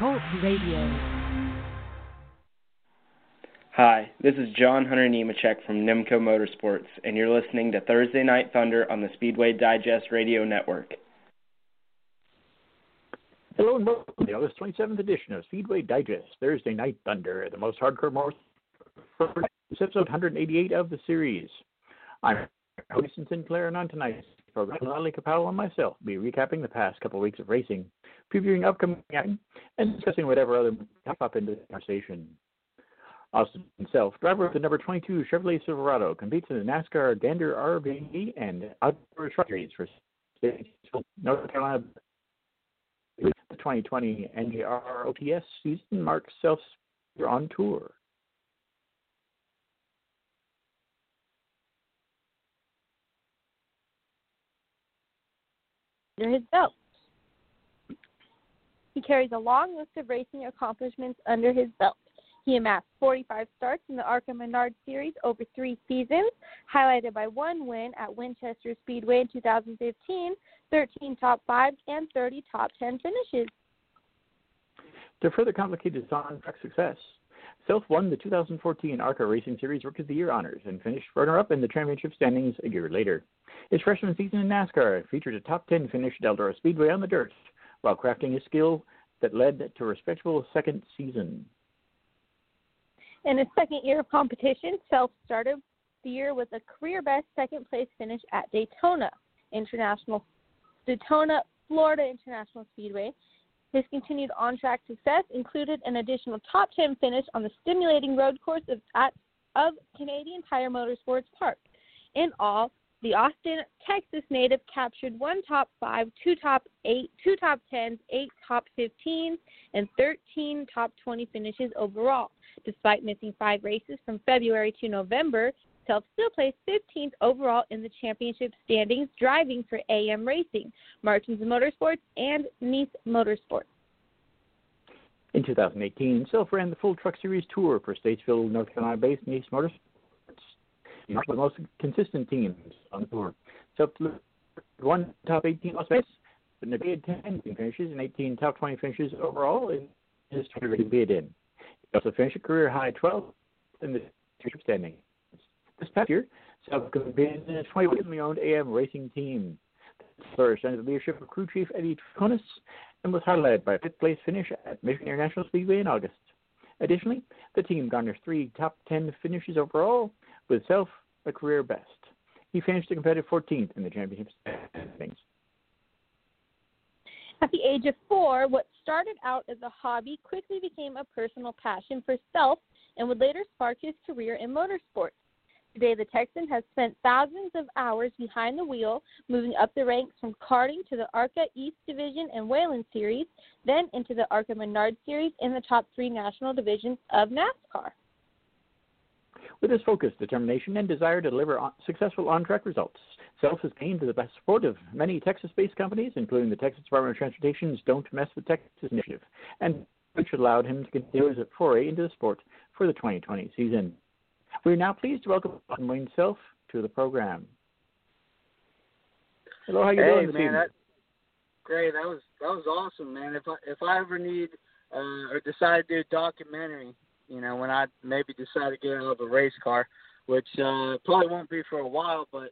Talk Radio. Hi, this is John Hunter Nemechek from NEMCO Motorsports, and you're listening to Thursday Night Thunder on the Speedway Digest Radio Network. Hello and welcome to the August 27th edition of Speedway Digest, Thursday Night Thunder, the most hardcore most episode 188 of the series. I'm Jason Sinclair, and on tonight's program, Lally Kapalo and myself be recapping the past couple of weeks of racing, previewing upcoming action, and discussing whatever other pop up into the conversation. Austin himself, driver of the number 22 Chevrolet Silverado, competes in the NASCAR Gander RV and Outdoor Truck Series for North Carolina. The 2020 NGROTS season marks self on tour. Under his belt. He carries a long list of racing accomplishments under his belt. He amassed 45 starts in the ARCA Menard Series over three seasons, highlighted by one win at Winchester Speedway in 2015, 13 top fives, and 30 top 10 finishes. To further complicate his on-track success, Self won the 2014 ARCA Racing Series Rookie of the Year honors and finished runner-up in the championship standings a year later. His freshman season in NASCAR featured a top 10 finish at Eldora Speedway on the dirt, while crafting a skill that led to a respectable second season. In his second year of competition, Self started the year with a career best second place finish at Daytona International Daytona Florida International Speedway. His continued on track success included an additional top 10 finish on the stimulating road course of, at, of Canadian Tire Motorsports Park. In all, the Austin, Texas native captured one top five, two top eight, two top tens, eight top 15s, and 13 top 20 finishes overall. Despite missing five races from February to November, Self still placed 15th overall in the championship standings, driving for AM Racing, Martins Motorsports, and Niece Motorsports. In 2018, Self ran the Full Truck Series Tour for Statesville, North Carolina based Niece Motorsports one of the most consistent teams on the tour. So one top 18 Las Vegas, but Nevada 10 finishes and 18 top 20 finishes overall in his tour bid in. He also finished a career high 12 in the championship standing. This past year, Self competed in a 20 owned AM racing team. Flourished under the leadership of crew chief Eddie Troconis and was highlighted by a fifth place finish at Michigan International Speedway in August. Additionally, the team garnered three top 10 finishes overall, with self a career best. He finished a competitive 14th in the championship standings. At the age of four, what started out as a hobby quickly became a personal passion for self and would later spark his career in motorsports. Today, the Texan has spent thousands of hours behind the wheel, moving up the ranks from karting to the ARCA East Division and Whelen Series, then into the ARCA Menard Series in the top three national divisions of NASCAR. With his focus, determination, and desire to deliver on, successful on-track results, Self has gained the best support of many Texas-based companies, including the Texas Department of Transportation's Don't Mess with Texas initiative, and which allowed him to continue his foray into the sport for the 2020 season. We are now pleased to welcome Wayne Self to the program. Hello, how you hey, doing? man, that, great. That was that was awesome, man. If I if I ever need uh, or decide to do a documentary, you know, when I maybe decide to get out of a race car, which uh, probably won't be for a while, but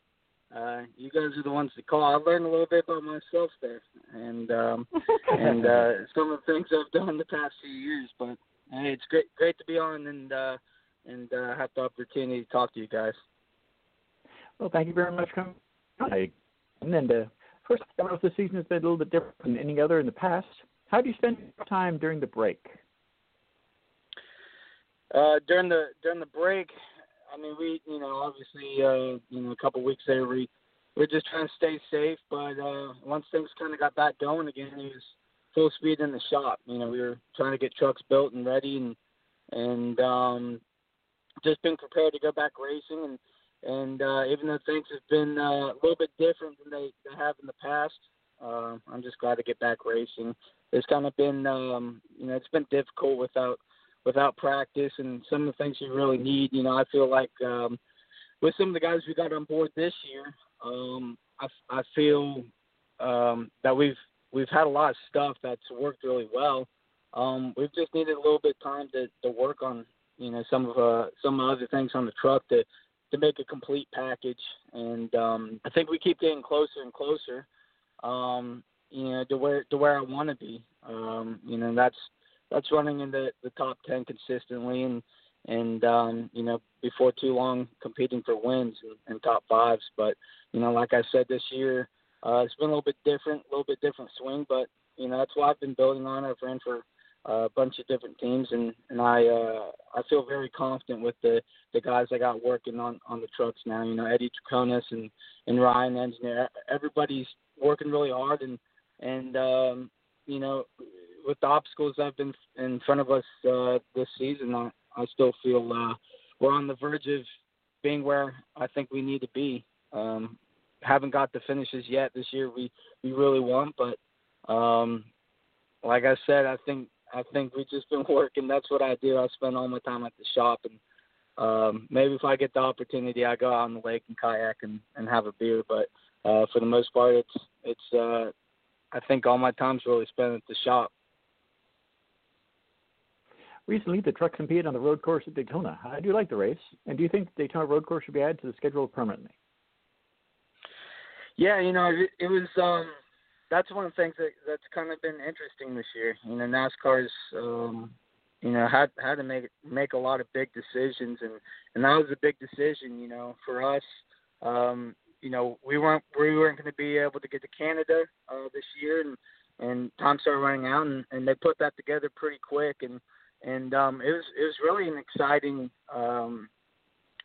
uh, you guys are the ones to call. I learned a little bit about myself there, and um, and uh, some of the things I've done the past few years. But hey, it's great great to be on and uh, and uh, have the opportunity to talk to you guys. Well, thank you very much for coming. And then the first, I don't know if the season has been a little bit different than any other in the past. How do you spend your time during the break? Uh, during the during the break, I mean, we you know obviously uh, you know a couple weeks there we we are just trying to stay safe, but uh, once things kind of got back going again, it was full speed in the shop. You know, we were trying to get trucks built and ready, and and um, just being prepared to go back racing. And and uh, even though things have been uh, a little bit different than they, they have in the past, uh, I'm just glad to get back racing. It's kind of been um, you know it's been difficult without without practice and some of the things you really need. You know, I feel like um, with some of the guys we got on board this year, um, I, I feel um, that we've we've had a lot of stuff that's worked really well. um, we've just needed a little bit of time to to work on you know some of uh some other things on the truck to to make a complete package. And um I think we keep getting closer and closer um you know to where to where I want to be. Um you know that's that's running in the the top 10 consistently and and um you know before too long competing for wins and, and top fives. But you know like I said this year uh it's been a little bit different a little bit different swing but you know that's what I've been building on. I've ran for a bunch of different teams, and and I uh, I feel very confident with the the guys I got working on on the trucks now. You know, Eddie Troconis and and Ryan Engineer. Everybody's working really hard, and and um, you know, with the obstacles that have been in front of us uh, this season, I I still feel uh, we're on the verge of being where I think we need to be. Um, haven't got the finishes yet this year. We we really want, but um, like I said, I think I think we've just been working. That's what I do. I spend all my time at the shop, and um, maybe if I get the opportunity, I go out on the lake and kayak and, and have a beer. But uh, for the most part, it's it's. Uh, I think all my time's really spent at the shop. Recently, the truck competed on the road course at Daytona. I do like the race? And do you think the Daytona road course should be added to the schedule permanently? Yeah, you know, it, it was. um that's one of the things that that's kind of been interesting this year. You know, NASCAR's um, you know had had to make make a lot of big decisions, and and that was a big decision. You know, for us. Um, you know, we weren't we weren't going to be able to get to Canada uh, this year, and and time started running out, and, and they put that together pretty quick, and and um, it was it was really an exciting um,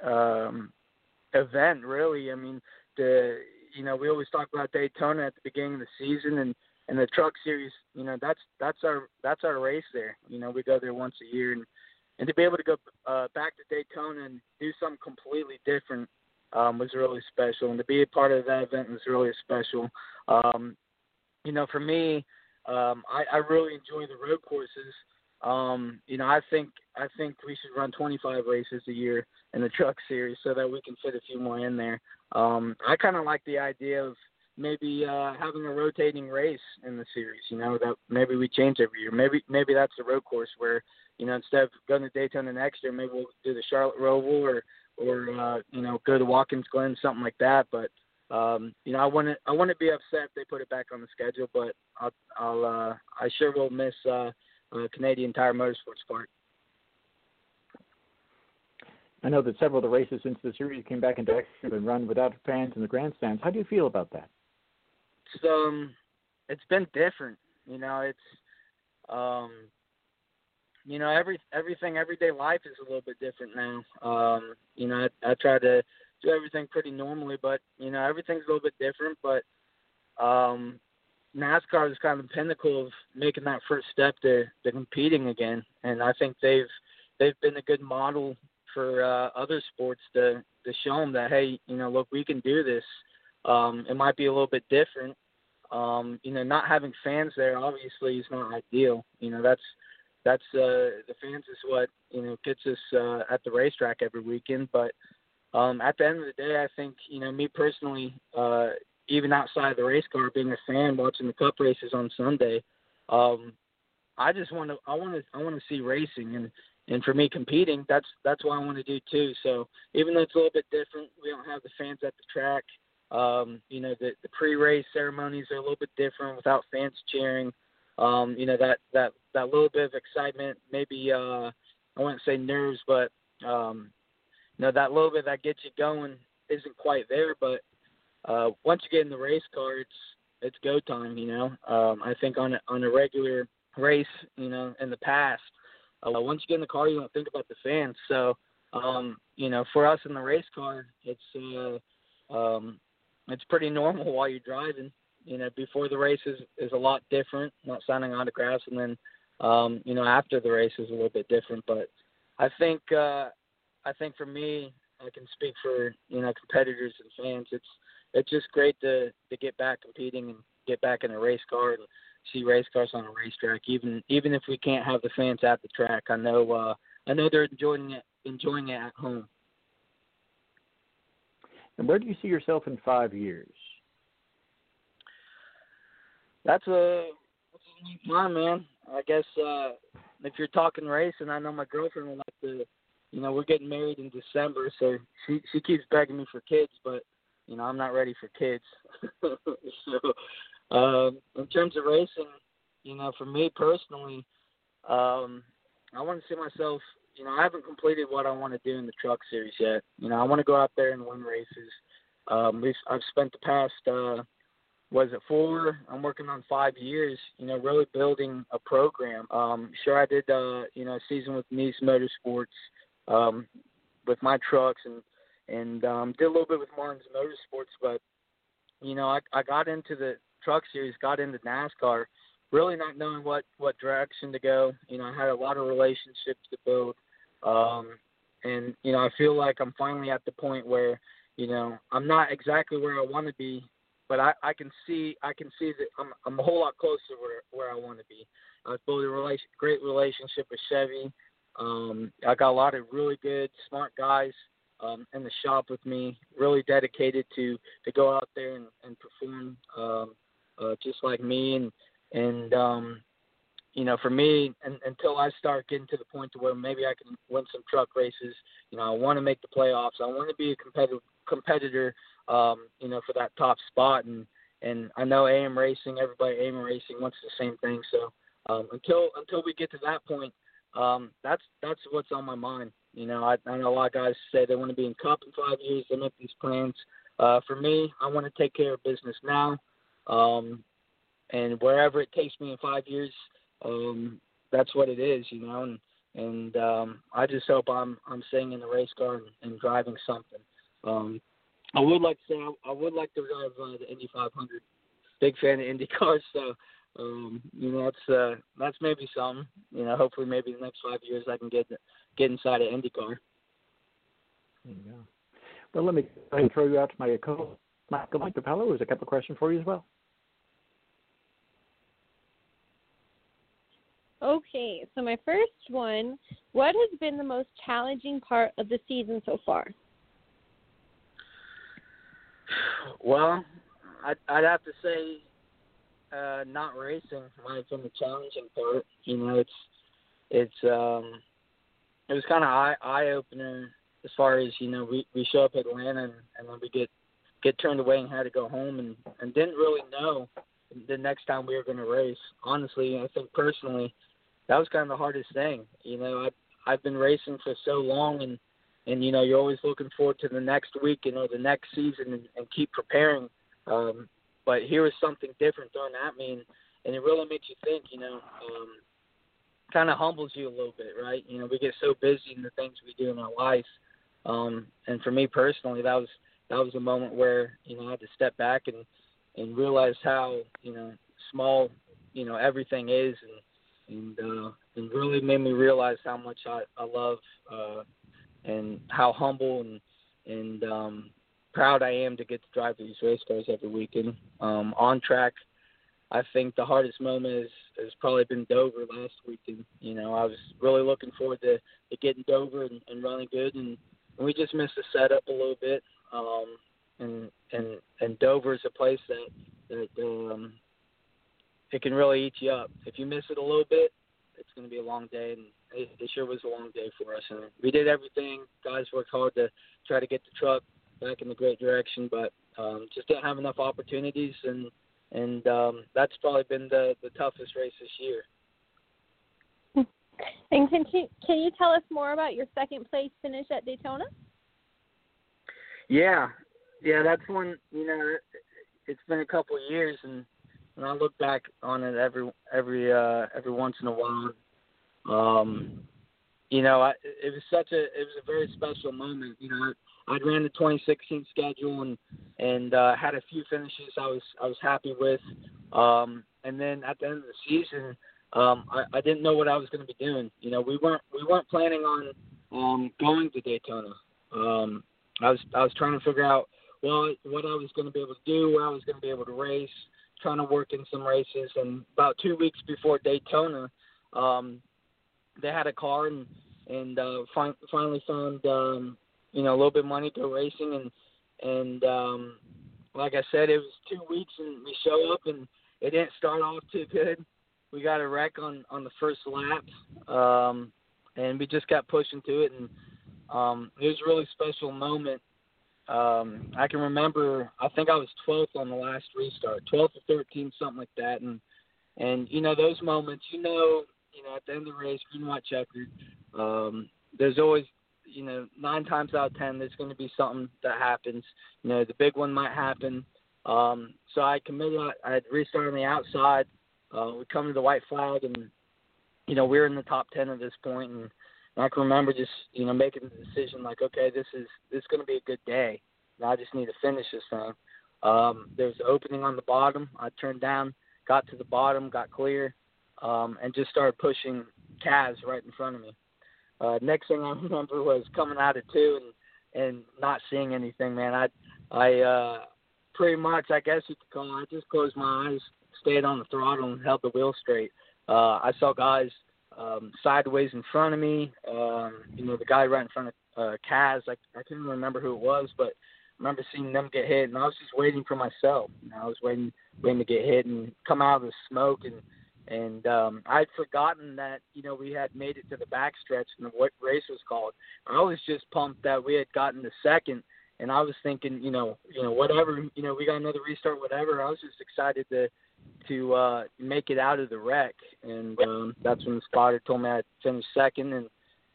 um, event. Really, I mean, the you know, we always talk about Daytona at the beginning of the season and and the truck series, you know, that's that's our that's our race there. You know, we go there once a year and and to be able to go uh back to Daytona and do something completely different um was really special and to be a part of that event was really special. Um you know, for me, um I I really enjoy the road courses. Um, you know, I think I think we should run 25 races a year in the truck series so that we can fit a few more in there. Um, I kind of like the idea of maybe uh, having a rotating race in the series. You know that maybe we change every year. Maybe maybe that's the road course where you know instead of going to Daytona next year, maybe we'll do the Charlotte Roval or or uh, you know go to Watkins Glen, something like that. But um, you know I wouldn't I wouldn't be upset if they put it back on the schedule. But I'll I'll uh, I sure will miss uh, uh, Canadian Tire Motorsports Park. I know that several of the races since the series came back into action have been run without fans in the grandstands. How do you feel about that? It's um, it's been different. You know, it's um, you know, every everything everyday life is a little bit different now. Um, you know, I, I try to do everything pretty normally, but you know, everything's a little bit different. But um, NASCAR is kind of the pinnacle of making that first step to, to competing again, and I think they've they've been a good model for uh, other sports to to show them that hey, you know, look, we can do this. Um, it might be a little bit different. Um, you know, not having fans there obviously is not ideal. You know, that's that's uh, the fans is what you know gets us uh, at the racetrack every weekend. But um, at the end of the day, I think you know me personally, uh, even outside the race car, being a fan watching the Cup races on Sunday, um, I just want to I want to I want to see racing and and for me competing, that's that's what I want to do too. So even though it's a little bit different, we don't have the fans at the track. Um, you know, the, the pre-race ceremonies are a little bit different without fans cheering. Um, you know that that that little bit of excitement, maybe uh, I wouldn't say nerves, but um, you know that little bit that gets you going isn't quite there. But uh, once you get in the race car, it's it's go time. You know, um, I think on a, on a regular race, you know, in the past, uh, once you get in the car, you don't think about the fans. So, um, you know, for us in the race car, it's uh, um, it's pretty normal while you're driving. You know, before the race is, is a lot different, not signing autographs, and then um, you know after the race is a little bit different. But I think uh, I think for me, I can speak for you know competitors and fans. It's it's just great to to get back competing and get back in a race car and see race cars on a racetrack. Even even if we can't have the fans at the track, I know uh, I know they're enjoying it enjoying it at home. And where do you see yourself in five years? That's a that's a long time, man. I guess uh if you're talking racing, I know my girlfriend would like to. You know, we're getting married in December, so she she keeps begging me for kids, but you know I'm not ready for kids. so, um, in terms of racing, you know, for me personally, um, I want to see myself. You know, I haven't completed what I want to do in the truck series yet. You know, I want to go out there and win races. Um, we've I've spent the past uh, was it four? I'm working on five years. You know, really building a program. Um, sure, I did uh, you know a season with Niece Motorsports um, with my trucks and and um, did a little bit with Martin's Motorsports, but you know I I got into the truck series, got into NASCAR, really not knowing what what direction to go. You know, I had a lot of relationships to build, um, and you know I feel like I'm finally at the point where you know I'm not exactly where I want to be, but I, I can see I can see that I'm I'm a whole lot closer where where I want to be. I've built a relation, great relationship with Chevy. Um, I got a lot of really good, smart guys um, in the shop with me, really dedicated to to go out there and, and perform um, uh, just like me. And and um, you know, for me, and, until I start getting to the point to where maybe I can win some truck races, you know, I want to make the playoffs. I want to be a competitive competitor, um, you know, for that top spot. And and I know AM Racing, everybody AM Racing wants the same thing. So um, until until we get to that point, um, that's that's what's on my mind. You know, I, I know a lot of guys say they want to be in Cup in five years. They make these plans. Uh, for me, I want to take care of business now, um, and wherever it takes me in five years, um, that's what it is. You know, and and um, I just hope I'm I'm staying in the race car and, and driving something. Um, I would like to say I, I would like to drive uh, the Indy 500. Big fan of Indy cars, so um, you know, that's uh, that's maybe some. You know, hopefully, maybe the next five years I can get get inside an IndyCar. Yeah. Well, let me go throw you out to my co Michael Mike DePello. There's a couple of questions for you as well. Okay, so my first one: What has been the most challenging part of the season so far? Well, I'd, I'd have to say uh, not racing might have been the challenging part. You know, it's it's um, it was kind of eye eye opener as far as you know we we show up at Atlanta and, and then we get get turned away and had to go home and and didn't really know the next time we were going to race. Honestly, I think personally that was kind of the hardest thing. You know, I I've been racing for so long and and you know you're always looking forward to the next week you know the next season and, and keep preparing um but here was something different thrown at me, and, and it really makes you think. You know, um, kind of humbles you a little bit, right? You know, we get so busy in the things we do in our life, um, and for me personally, that was that was a moment where you know I had to step back and and realize how you know small you know everything is, and and uh, and really made me realize how much I I love uh, and how humble and and um, proud I am to get to drive these race cars every weekend. Um, on track, I think the hardest moment is has probably been Dover last weekend. You know, I was really looking forward to, to getting Dover and, and running good, and, and we just missed the setup a little bit. Um, and and and Dover is a place that that um, it can really eat you up. If you miss it a little bit, it's going to be a long day, and it, it sure was a long day for us. And we did everything. Guys worked hard to try to get the truck back in the great direction, but um, just didn't have enough opportunities, and and um, that's probably been the the toughest race this year. And can you can you tell us more about your second place finish at Daytona? Yeah, yeah, that's one. You know, it's been a couple of years, and and I look back on it every every uh, every once in a while. Um, you know, I, it was such a it was a very special moment. You know, I ran the 2016 schedule and and uh, had a few finishes I was I was happy with. Um, and then at the end of the season, um, I, I didn't know what I was going to be doing. You know, we weren't we weren't planning on um, going to Daytona. Um, I was I was trying to figure out well what I was going to be able to do, where I was going to be able to race, trying to work in some races. And about two weeks before Daytona, um, they had a car and and uh, fi- finally found um, you know, a little bit of money to racing and and um like I said, it was two weeks and we show up and it didn't start off too good. we got a wreck on on the first lap, um, and we just got pushing to it, and um, it was a really special moment. Um, I can remember, I think I was 12th on the last restart, 12th or 13th, something like that, and and you know those moments, you know, you know at the end of the race, green white checkered. Um, there's always you know, nine times out of ten, there's going to be something that happens. You know, the big one might happen. Um, so I committed. I had restarted on the outside. Uh, we come to the white flag, and you know, we're in the top ten at this point, and, and I can remember just you know making the decision like, okay, this is this is going to be a good day. And I just need to finish this thing. Um, there's an opening on the bottom. I turned down, got to the bottom, got clear, um, and just started pushing Kaz right in front of me. Uh, next thing I remember was coming out of two and and not seeing anything, man. I I uh, pretty much, I guess you could call. It, I just closed my eyes, stayed on the throttle, and held the wheel straight. Uh, I saw guys um, sideways in front of me. Um, you know, the guy right in front of uh, Kaz. I I can't remember who it was, but I remember seeing them get hit, and I was just waiting for myself. You know, I was waiting waiting to get hit and come out of the smoke and and um, I'd forgotten that you know we had made it to the backstretch and what race was called. I was just pumped that we had gotten the second, and I was thinking, you know, you know, whatever, you know, we got another restart, whatever. I was just excited to to uh, make it out of the wreck, and um, that's when the spotter told me I'd finished second, and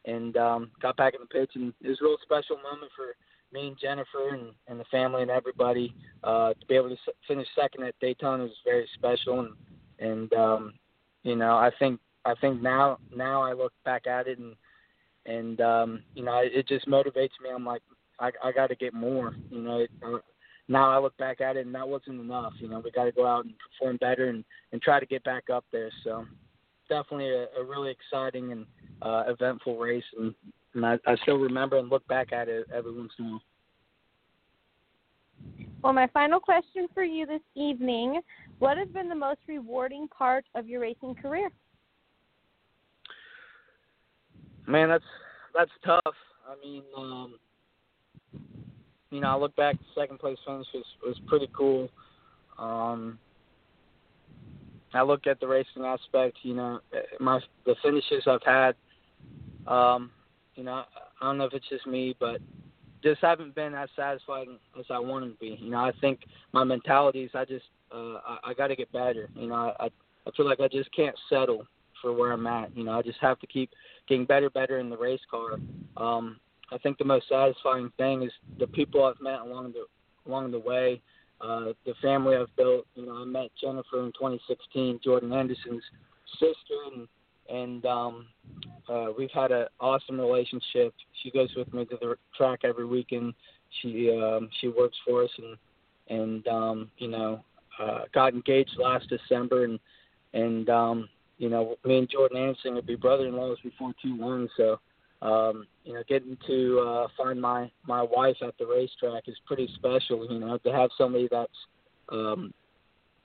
and um, got back in the pits, and it was a real special moment for me and Jennifer and, and the family and everybody uh, to be able to finish second at Daytona was very special, and and um, you know I think I think now now I look back at it and and um, you know it just motivates me. I'm like I I got to get more. You know it, uh, now I look back at it and that wasn't enough. You know we got to go out and perform better and and try to get back up there. So definitely a, a really exciting and uh, eventful race and. And I, I still remember and look back at it every once in a while. Well, my final question for you this evening what has been the most rewarding part of your racing career? Man, that's that's tough. I mean, um, you know, I look back. Second place finish was was pretty cool. Um, I look at the racing aspect. You know, my the finishes I've had. Um, you know, I don't know if it's just me, but just haven't been as satisfied as I wanted to be. You know, I think my mentality is I just uh, I, I got to get better. You know, I I feel like I just can't settle for where I'm at. You know, I just have to keep getting better, better in the race car. Um, I think the most satisfying thing is the people I've met along the along the way, uh, the family I've built. You know, I met Jennifer in 2016, Jordan Anderson's sister, and and um, uh, we've had an awesome relationship. She goes with me to the track every weekend. She um, she works for us, and and um, you know uh, got engaged last December, and and um, you know me and Jordan Anderson would be brother-in-laws before too long. So um, you know, getting to uh, find my my wife at the racetrack is pretty special. You know, to have somebody that's um,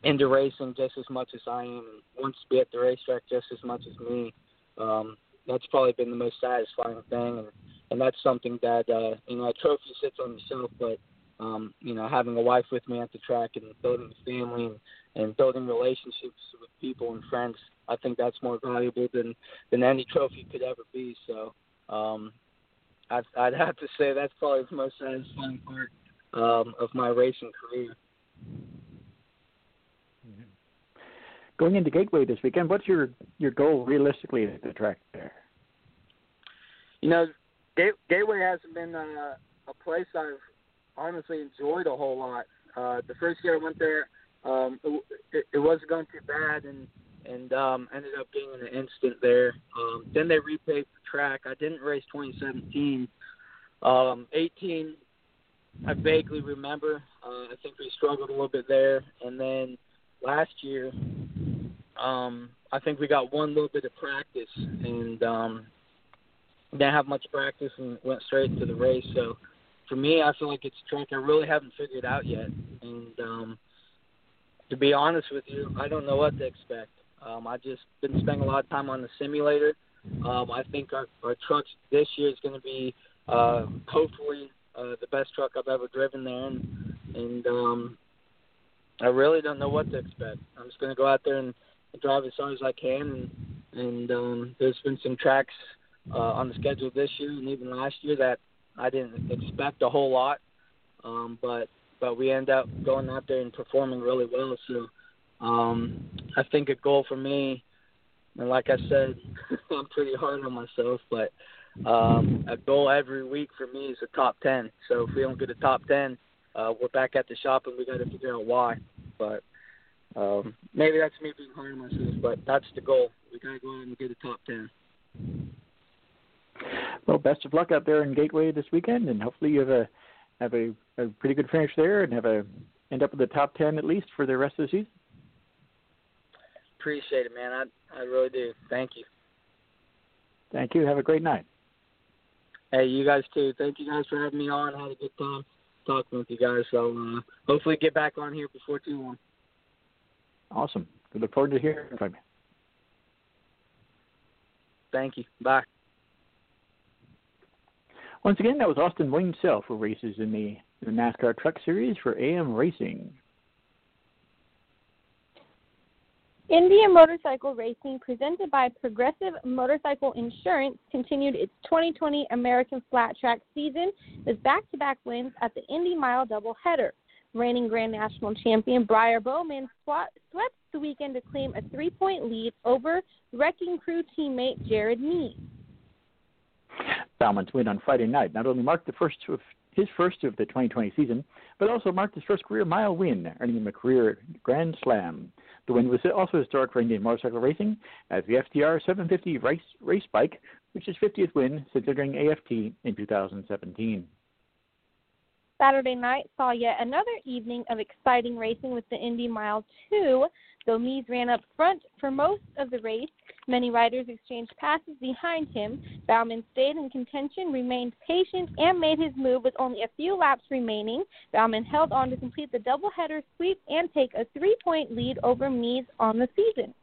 into racing just as much as I am, and wants to be at the racetrack just as much as me. Um, that's probably been the most satisfying thing, and and that's something that uh, you know a trophy sits on the shelf, but um, you know having a wife with me at the track and building a family and, and building relationships with people and friends, I think that's more valuable than than any trophy could ever be. So um, I'd, I'd have to say that's probably the most satisfying part um, of my racing career. Going into Gateway this weekend, what's your your goal realistically at the track there? You know, Gateway hasn't been a, a place I've honestly enjoyed a whole lot. Uh, the first year I went there, um, it, it wasn't going too bad, and and um, ended up getting an instant there. Um, then they repaved the track. I didn't race 2017. Um, 18, I vaguely remember. Uh, I think we struggled a little bit there, and then last year, um, I think we got one little bit of practice and um, didn't have much practice and went straight to the race. So for me, I feel like it's a track I really haven't figured out yet. And um, to be honest with you, I don't know what to expect. Um, I just been spending a lot of time on the simulator. Um, I think our, our truck this year is going to be uh, hopefully uh, the best truck I've ever driven there, and, and um, I really don't know what to expect. I'm just going to go out there and drive as hard as I can. And, and um, there's been some tracks uh, on the schedule this year and even last year that I didn't expect a whole lot, um, but but we end up going out there and performing really well. So um, I think a goal for me, and like I said, I'm pretty hard on myself, but um, a goal every week for me is a top ten. So if we don't get a top ten, uh, we're back at the shop and we got to figure out why. But um, maybe that's me being hard on myself, but that's the goal. We got to go out and get a top ten. Well, best of luck out there in Gateway this weekend, and hopefully you have a have a, a pretty good finish there, and have a end up in the top ten at least for the rest of the season. Appreciate it, man. I I really do. Thank you. Thank you. Have a great night. Hey, you guys too. Thank you guys for having me on. I had a good time talking with you guys. So uh, hopefully get back on here before too long. Awesome. We look forward to hearing from you. Thank you. Bye. Once again, that was Austin Wayne Self who races in the, in the NASCAR Truck Series for AM Racing. Indian Motorcycle Racing, presented by Progressive Motorcycle Insurance, continued its 2020 American Flat Track season with back to back wins at the Indy Mile doubleheader. Reigning Grand National Champion Briar Bauman swept the weekend to claim a three point lead over Wrecking Crew teammate Jared Mees. Bauman's win on Friday night not only marked the first of his first of the 2020 season, but also marked his first career mile win, earning him a career Grand Slam. The win was also historic for Indian motorcycle racing, as the FTR 750 race, race bike, which is 50th win since entering AFT in 2017. Saturday night saw yet another evening of exciting racing with the Indy Mile 2. Though Mees ran up front for most of the race, many riders exchanged passes behind him. Bauman stayed in contention, remained patient, and made his move with only a few laps remaining. Bauman held on to complete the doubleheader sweep and take a three point lead over Mees on the season.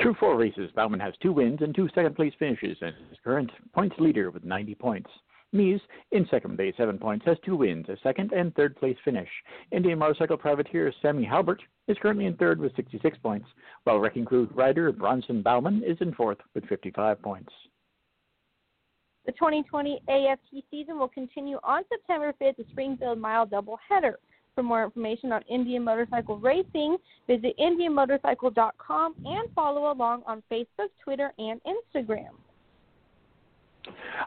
Through four races, Bauman has two wins and two second place finishes and is current points leader with 90 points. Mees, in second base, seven points, has two wins, a second and third place finish. Indian motorcycle privateer Sammy Halbert is currently in third with 66 points, while Wrecking Crew rider Bronson Bauman is in fourth with 55 points. The 2020 AFT season will continue on September 5th, the Springfield Mile doubleheader. For more information on Indian motorcycle racing, visit IndianMotorcycle.com and follow along on Facebook, Twitter, and Instagram.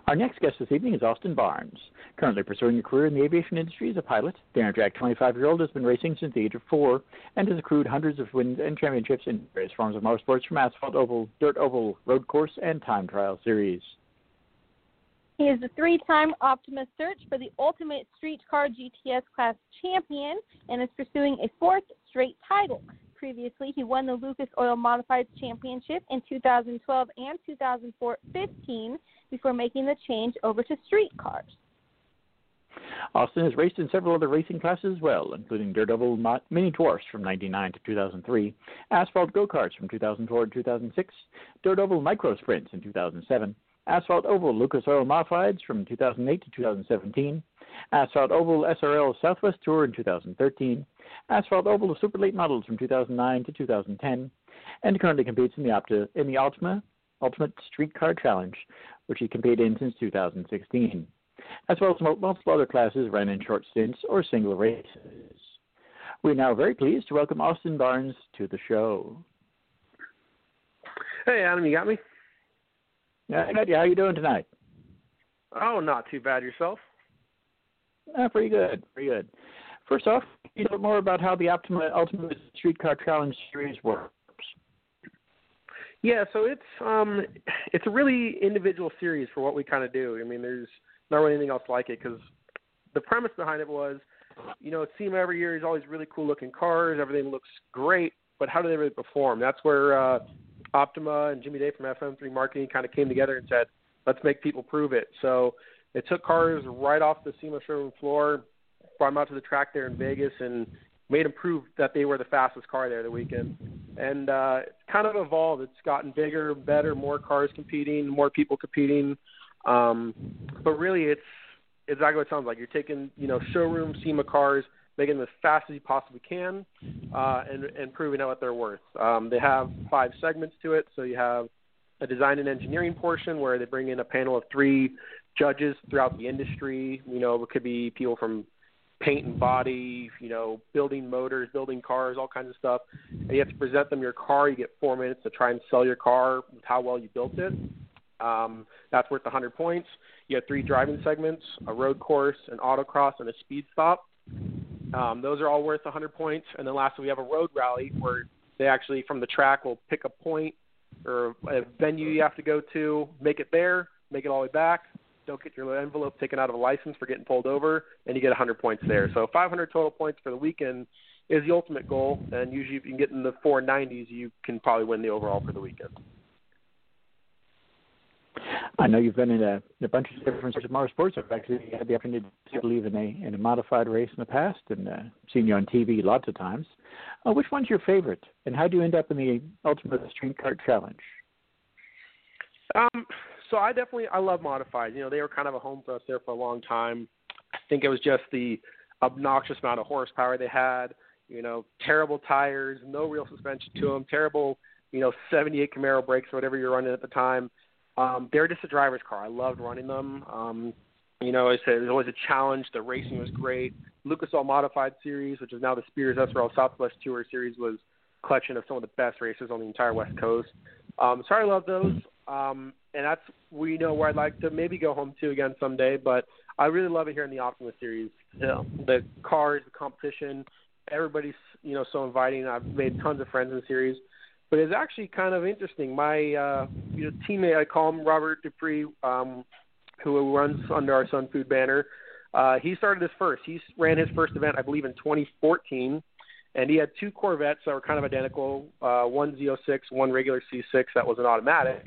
Our next guest this evening is Austin Barnes. Currently pursuing a career in the aviation industry as a pilot, the Enerjack 25 year old has been racing since the age of four and has accrued hundreds of wins and championships in various forms of motorsports from asphalt oval, dirt oval, road course, and time trial series. He is a three time Optima Search for the Ultimate Streetcar GTS Class champion and is pursuing a fourth straight title. Previously, he won the Lucas Oil Modifieds Championship in 2012 and 2015 before making the change over to street cars. Austin has raced in several other racing classes as well, including oval mini dwarfs from 1999 to 2003, asphalt go karts from 2004 to 2006, dirt oval micro sprints in 2007, asphalt oval Lucas Oil Modifieds from 2008 to 2017, asphalt oval SRL Southwest Tour in 2013, asphalt oval super late models from 2009 to 2010, and currently competes in the Opta in the Ultima Ultimate Streetcar Challenge, which he competed in since 2016, as well as multiple other classes run in short stints or single races. We're now very pleased to welcome Austin Barnes to the show. Hey, Adam, you got me? Yeah, How are you doing tonight? Oh, not too bad. Yourself? Uh, pretty good. Pretty good. First off, you know more about how the Optima Ultimate Streetcar Challenge series works. Yeah, so it's um it's a really individual series for what we kind of do. I mean, there's not really anything else like it because the premise behind it was, you know, SEMA every year is always really cool looking cars, everything looks great, but how do they really perform? That's where uh, Optima and Jimmy Day from FM3 Marketing kind of came together and said, let's make people prove it. So they took cars right off the SEMA showroom floor, brought them out to the track there in Vegas, and made them prove that they were the fastest car there the weekend. And uh, it's kind of evolved. It's gotten bigger, better, more cars competing, more people competing. Um, but really, it's exactly what it sounds like. You're taking, you know, showroom SEMA cars, making them as fast as you possibly can, uh, and and proving out what they're worth. Um, they have five segments to it, so you have a design and engineering portion where they bring in a panel of three judges throughout the industry. You know, it could be people from paint and body, you know, building motors, building cars, all kinds of stuff. And you have to present them your car. You get four minutes to try and sell your car with how well you built it. Um, that's worth 100 points. You have three driving segments: a road course, an autocross, and a speed stop. Um, those are all worth 100 points. And then lastly, we have a road rally where they actually, from the track, will pick a point or a venue you have to go to, make it there, make it all the way back, don't get your envelope taken out of a license for getting pulled over, and you get 100 points there. So 500 total points for the weekend is the ultimate goal, and usually if you can get in the 490s, you can probably win the overall for the weekend. I know you've been in a, a bunch of different sorts of motorsports. I've actually had the opportunity to believe in a in a modified race in the past, and uh, seen you on TV lots of times. Uh, which one's your favorite, and how do you end up in the Ultimate Streetcar Challenge? Um, so I definitely I love modified. You know, they were kind of a home for us there for a long time. I think it was just the obnoxious amount of horsepower they had. You know, terrible tires, no real suspension to them, terrible, you know, 78 Camaro brakes or whatever you're running at the time. Um, they're just a driver's car. I loved running them. Um, you know, I said it was always a challenge. The racing was great. Lucas Oil Modified Series, which is now the Spears SRL Southwest Tour Series, was collection of some of the best racers on the entire West Coast. Um, so I love those. Um, and that's we know where I'd like to maybe go home to again someday. But I really love it here in the Optima series. Know, the cars, the competition, everybody's you know so inviting. I've made tons of friends in the series. But it's actually kind of interesting. My uh, you know teammate, I call him Robert Dupree, um, who runs under our Sun Food banner. Uh, he started this first. He ran his first event, I believe, in 2014, and he had two Corvettes that were kind of identical. Uh, one Z06, one regular C6 that was an automatic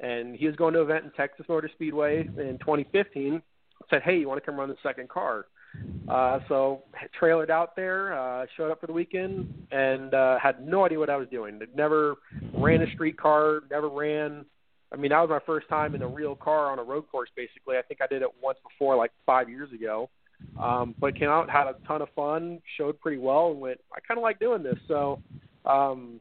and he was going to an event in Texas Motor Speedway in 2015. Said, "Hey, you want to come run the second car?" Uh, so trailered out there, uh, showed up for the weekend, and uh, had no idea what I was doing. Never ran a street car, never ran. I mean, that was my first time in a real car on a road course. Basically, I think I did it once before, like five years ago. Um, but came out, had a ton of fun, showed pretty well, and went. I kind of like doing this, so um,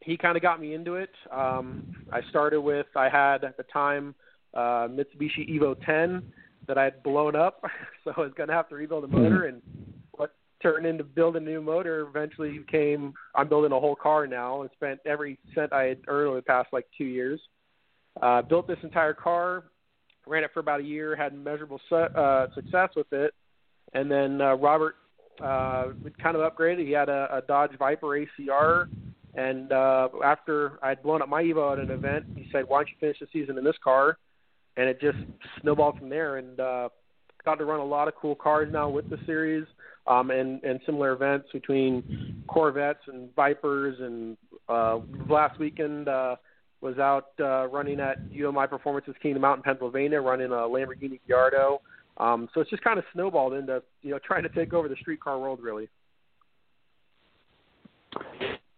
he kind of got me into it. Um, I started with I had at the time uh, Mitsubishi Evo 10 that I had blown up, so I was going to have to rebuild the motor. And what turned into building a new motor eventually became I'm building a whole car now, and spent every cent I had earned over the past like two years. Uh, built this entire car, ran it for about a year, had measurable su- uh, success with it, and then uh, Robert uh, kind of upgraded. He had a, a Dodge Viper ACR and uh, after I'd blown up my Evo at an event, he said, "Why don't you finish the season in this car?" And it just snowballed from there. And uh, got to run a lot of cool cars now with the series, um, and and similar events between Corvettes and Vipers. And uh, last weekend uh, was out uh, running at UMI Performances Kingdom Mountain, Pennsylvania, running a Lamborghini Gallardo. Um, so it's just kind of snowballed into you know trying to take over the street car world really.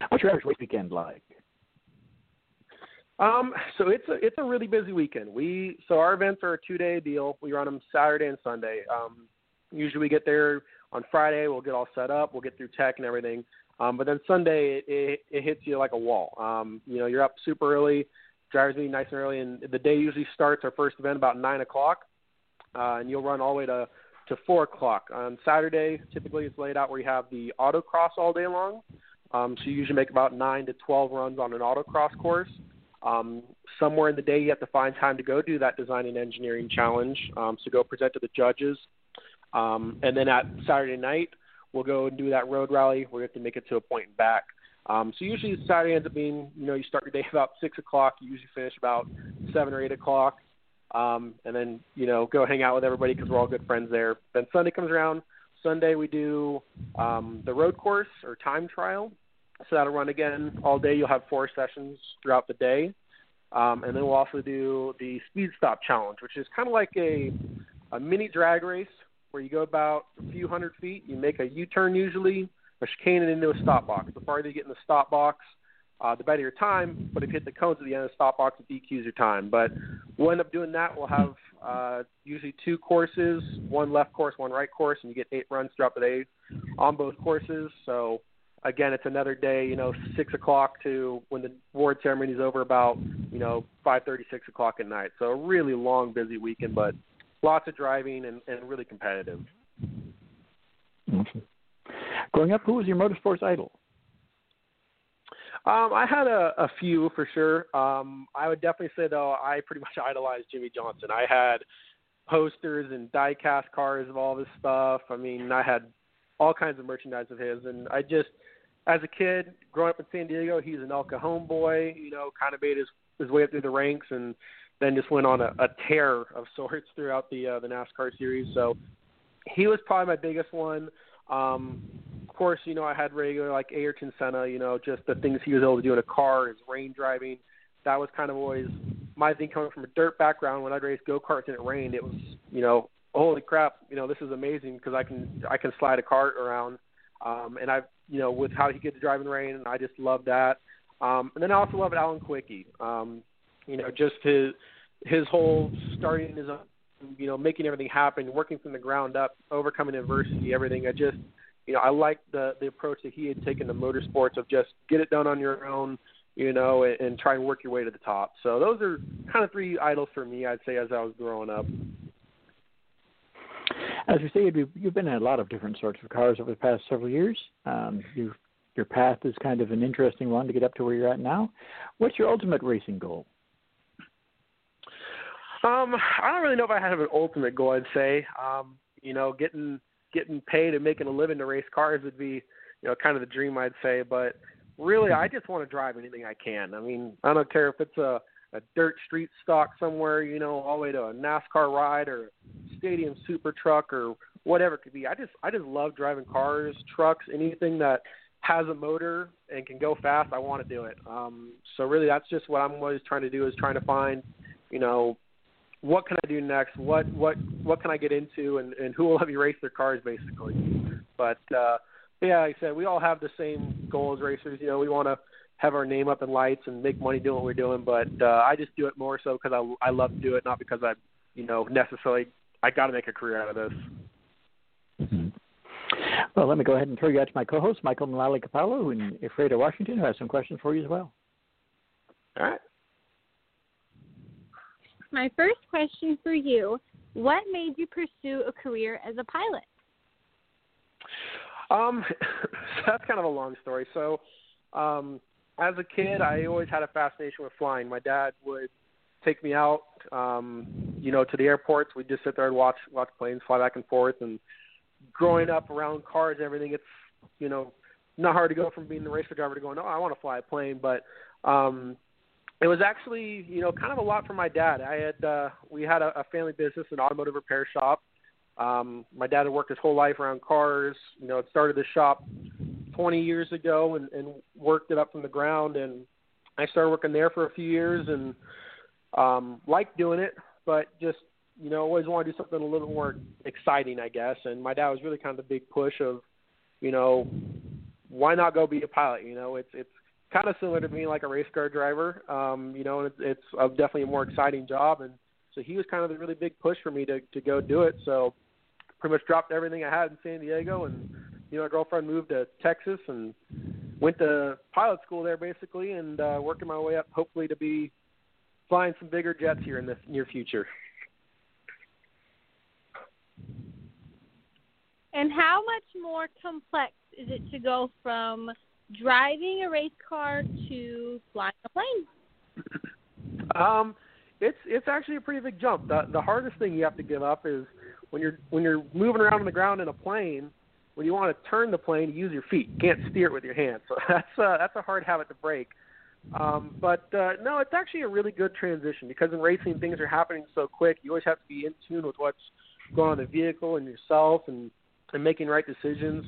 What's your average race weekend like? Um, so it's a it's a really busy weekend. We so our events are a two day deal. We run them Saturday and Sunday. Um, usually we get there on Friday. We'll get all set up. We'll get through tech and everything. Um, but then Sunday it, it, it hits you like a wall. Um, you know, you're up super early, drivers meeting nice and early, and the day usually starts our first event about nine o'clock, uh, and you'll run all the way to to four o'clock on Saturday. Typically, it's laid out where you have the autocross all day long. Um, so you usually make about nine to 12 runs on an autocross course. Um, somewhere in the day, you have to find time to go do that design and engineering challenge. Um, so go present to the judges. Um, and then at Saturday night, we'll go and do that road rally. We have to make it to a point and back. Um, so usually Saturday ends up being, you know, you start your day about six o'clock. You usually finish about seven or eight o'clock, um, and then you know go hang out with everybody because we're all good friends there. Then Sunday comes around. Sunday we do um, the road course or time trial. So that'll run again all day. You'll have four sessions throughout the day. Um, and then we'll also do the speed stop challenge, which is kind of like a, a mini drag race where you go about a few hundred feet. You make a U-turn usually, a chicane it into a stop box. The farther you get in the stop box, uh, the better your time. But if you hit the cones at the end of the stop box, it DQs your time. But we'll end up doing that. We'll have uh, usually two courses, one left course, one right course, and you get eight runs throughout the day on both courses. So again, it's another day, you know, six o'clock to when the award ceremony is over, about you know five thirty, six o'clock at night. So a really long, busy weekend, but lots of driving and, and really competitive. Mm-hmm. Growing up, who was your motorsports idol? Um, I had a, a few for sure. Um, I would definitely say though I pretty much idolized Jimmie Johnson. I had posters and die-cast cars of all this stuff. I mean, I had all kinds of merchandise of his, and I just, as a kid growing up in San Diego, he's an El Cajon boy. You know, kind of made his his way up through the ranks, and then just went on a, a tear of sorts throughout the uh, the NASCAR series. So he was probably my biggest one. Um, of course, you know I had regular like Ayrton Senna. You know, just the things he was able to do in a car, his rain driving. That was kind of always my thing coming from a dirt background. When I'd race go karts and it rained, it was you know holy crap, you know this is amazing because I can I can slide a kart around. Um, and I, you know, with how he gets in rain, and I just love that. Um, and then I also love Alan Kulwicki. Um, you know, just his his whole starting his own, you know, making everything happen, working from the ground up, overcoming adversity, everything. I just, you know, I like the the approach that he had taken to motorsports of just get it done on your own, you know, and, and try and work your way to the top. So those are kind of three idols for me, I'd say, as I was growing up. As you say, you've been in a lot of different sorts of cars over the past several years. Um, you've your path is kind of an interesting one to get up to where you're at now. What's your ultimate racing goal? Um, I don't really know if I have an ultimate goal. I'd say, um, you know, getting getting paid and making a living to race cars would be, you know, kind of the dream. I'd say, but really, I just want to drive anything I can. I mean, I don't care if it's a a dirt street stock somewhere, you know, all the way to a NASCAR ride or stadium super truck or whatever it could be. I just I just love driving cars, trucks, anything that has a motor and can go fast. I want to do it. Um, so really, that's just what I'm always trying to do is trying to find, you know, what can I do next? What what what can I get into, and and who will let me race their cars, basically. But uh, yeah, like I said, we all have the same goal as racers. You know, we want to have our name up in lights and make money doing what we're doing. But uh, I just do it more so because I I love to do it, not because I you know necessarily I got to make a career out of this. Mm-hmm. Well, let me go ahead and throw you out to my co-host, Mykkal Mulalley-Kapalo, in Ephrata, Washington, who has some questions for you as well. All right. My first question for you What made you pursue a career as a pilot? Um, that's kind of a long story. So, um, as a kid, I always had a fascination with flying. My dad would take me out, um, you know, to the airports. We'd just sit there and watch watch planes fly back and forth. And growing up around cars and everything, it's you know not hard to go from being the race driver to going, oh, I want to fly a plane. But um, it was actually you know kind of a lot for my dad. I had uh, we had a, a family business, an automotive repair shop. Um, my dad had worked his whole life around cars. You know, had started the shop 20 years ago and, and worked it up from the ground. And I started working there for a few years and um, liked doing it, but just you know always wanted to do something a little more exciting, I guess. And my dad was really kind of the big push of, you know, why not go be a pilot? You know, it's it's kind of similar to being like a race car driver. Um, you know, and it's, it's a, definitely a more exciting job. And so he was kind of the really big push for me to to go do it. So pretty much dropped everything I had in San Diego, and you know, my girlfriend moved to Texas and went to pilot school there basically, and uh, working my way up, hopefully to be flying some bigger jets here in the near future. And how much more complex is it to go from driving a race car to flying a plane? Um, it's it's actually a pretty big jump. The the hardest thing you have to give up is when you're when you're moving around on the ground in a plane. When you want to turn the plane, you use your feet. You can't steer it with your hands. So that's uh, that's a hard habit to break. Um, but uh, no, it's actually a really good transition because in racing things are happening so quick. You always have to be in tune with what's going on in the vehicle and yourself, and and making right decisions.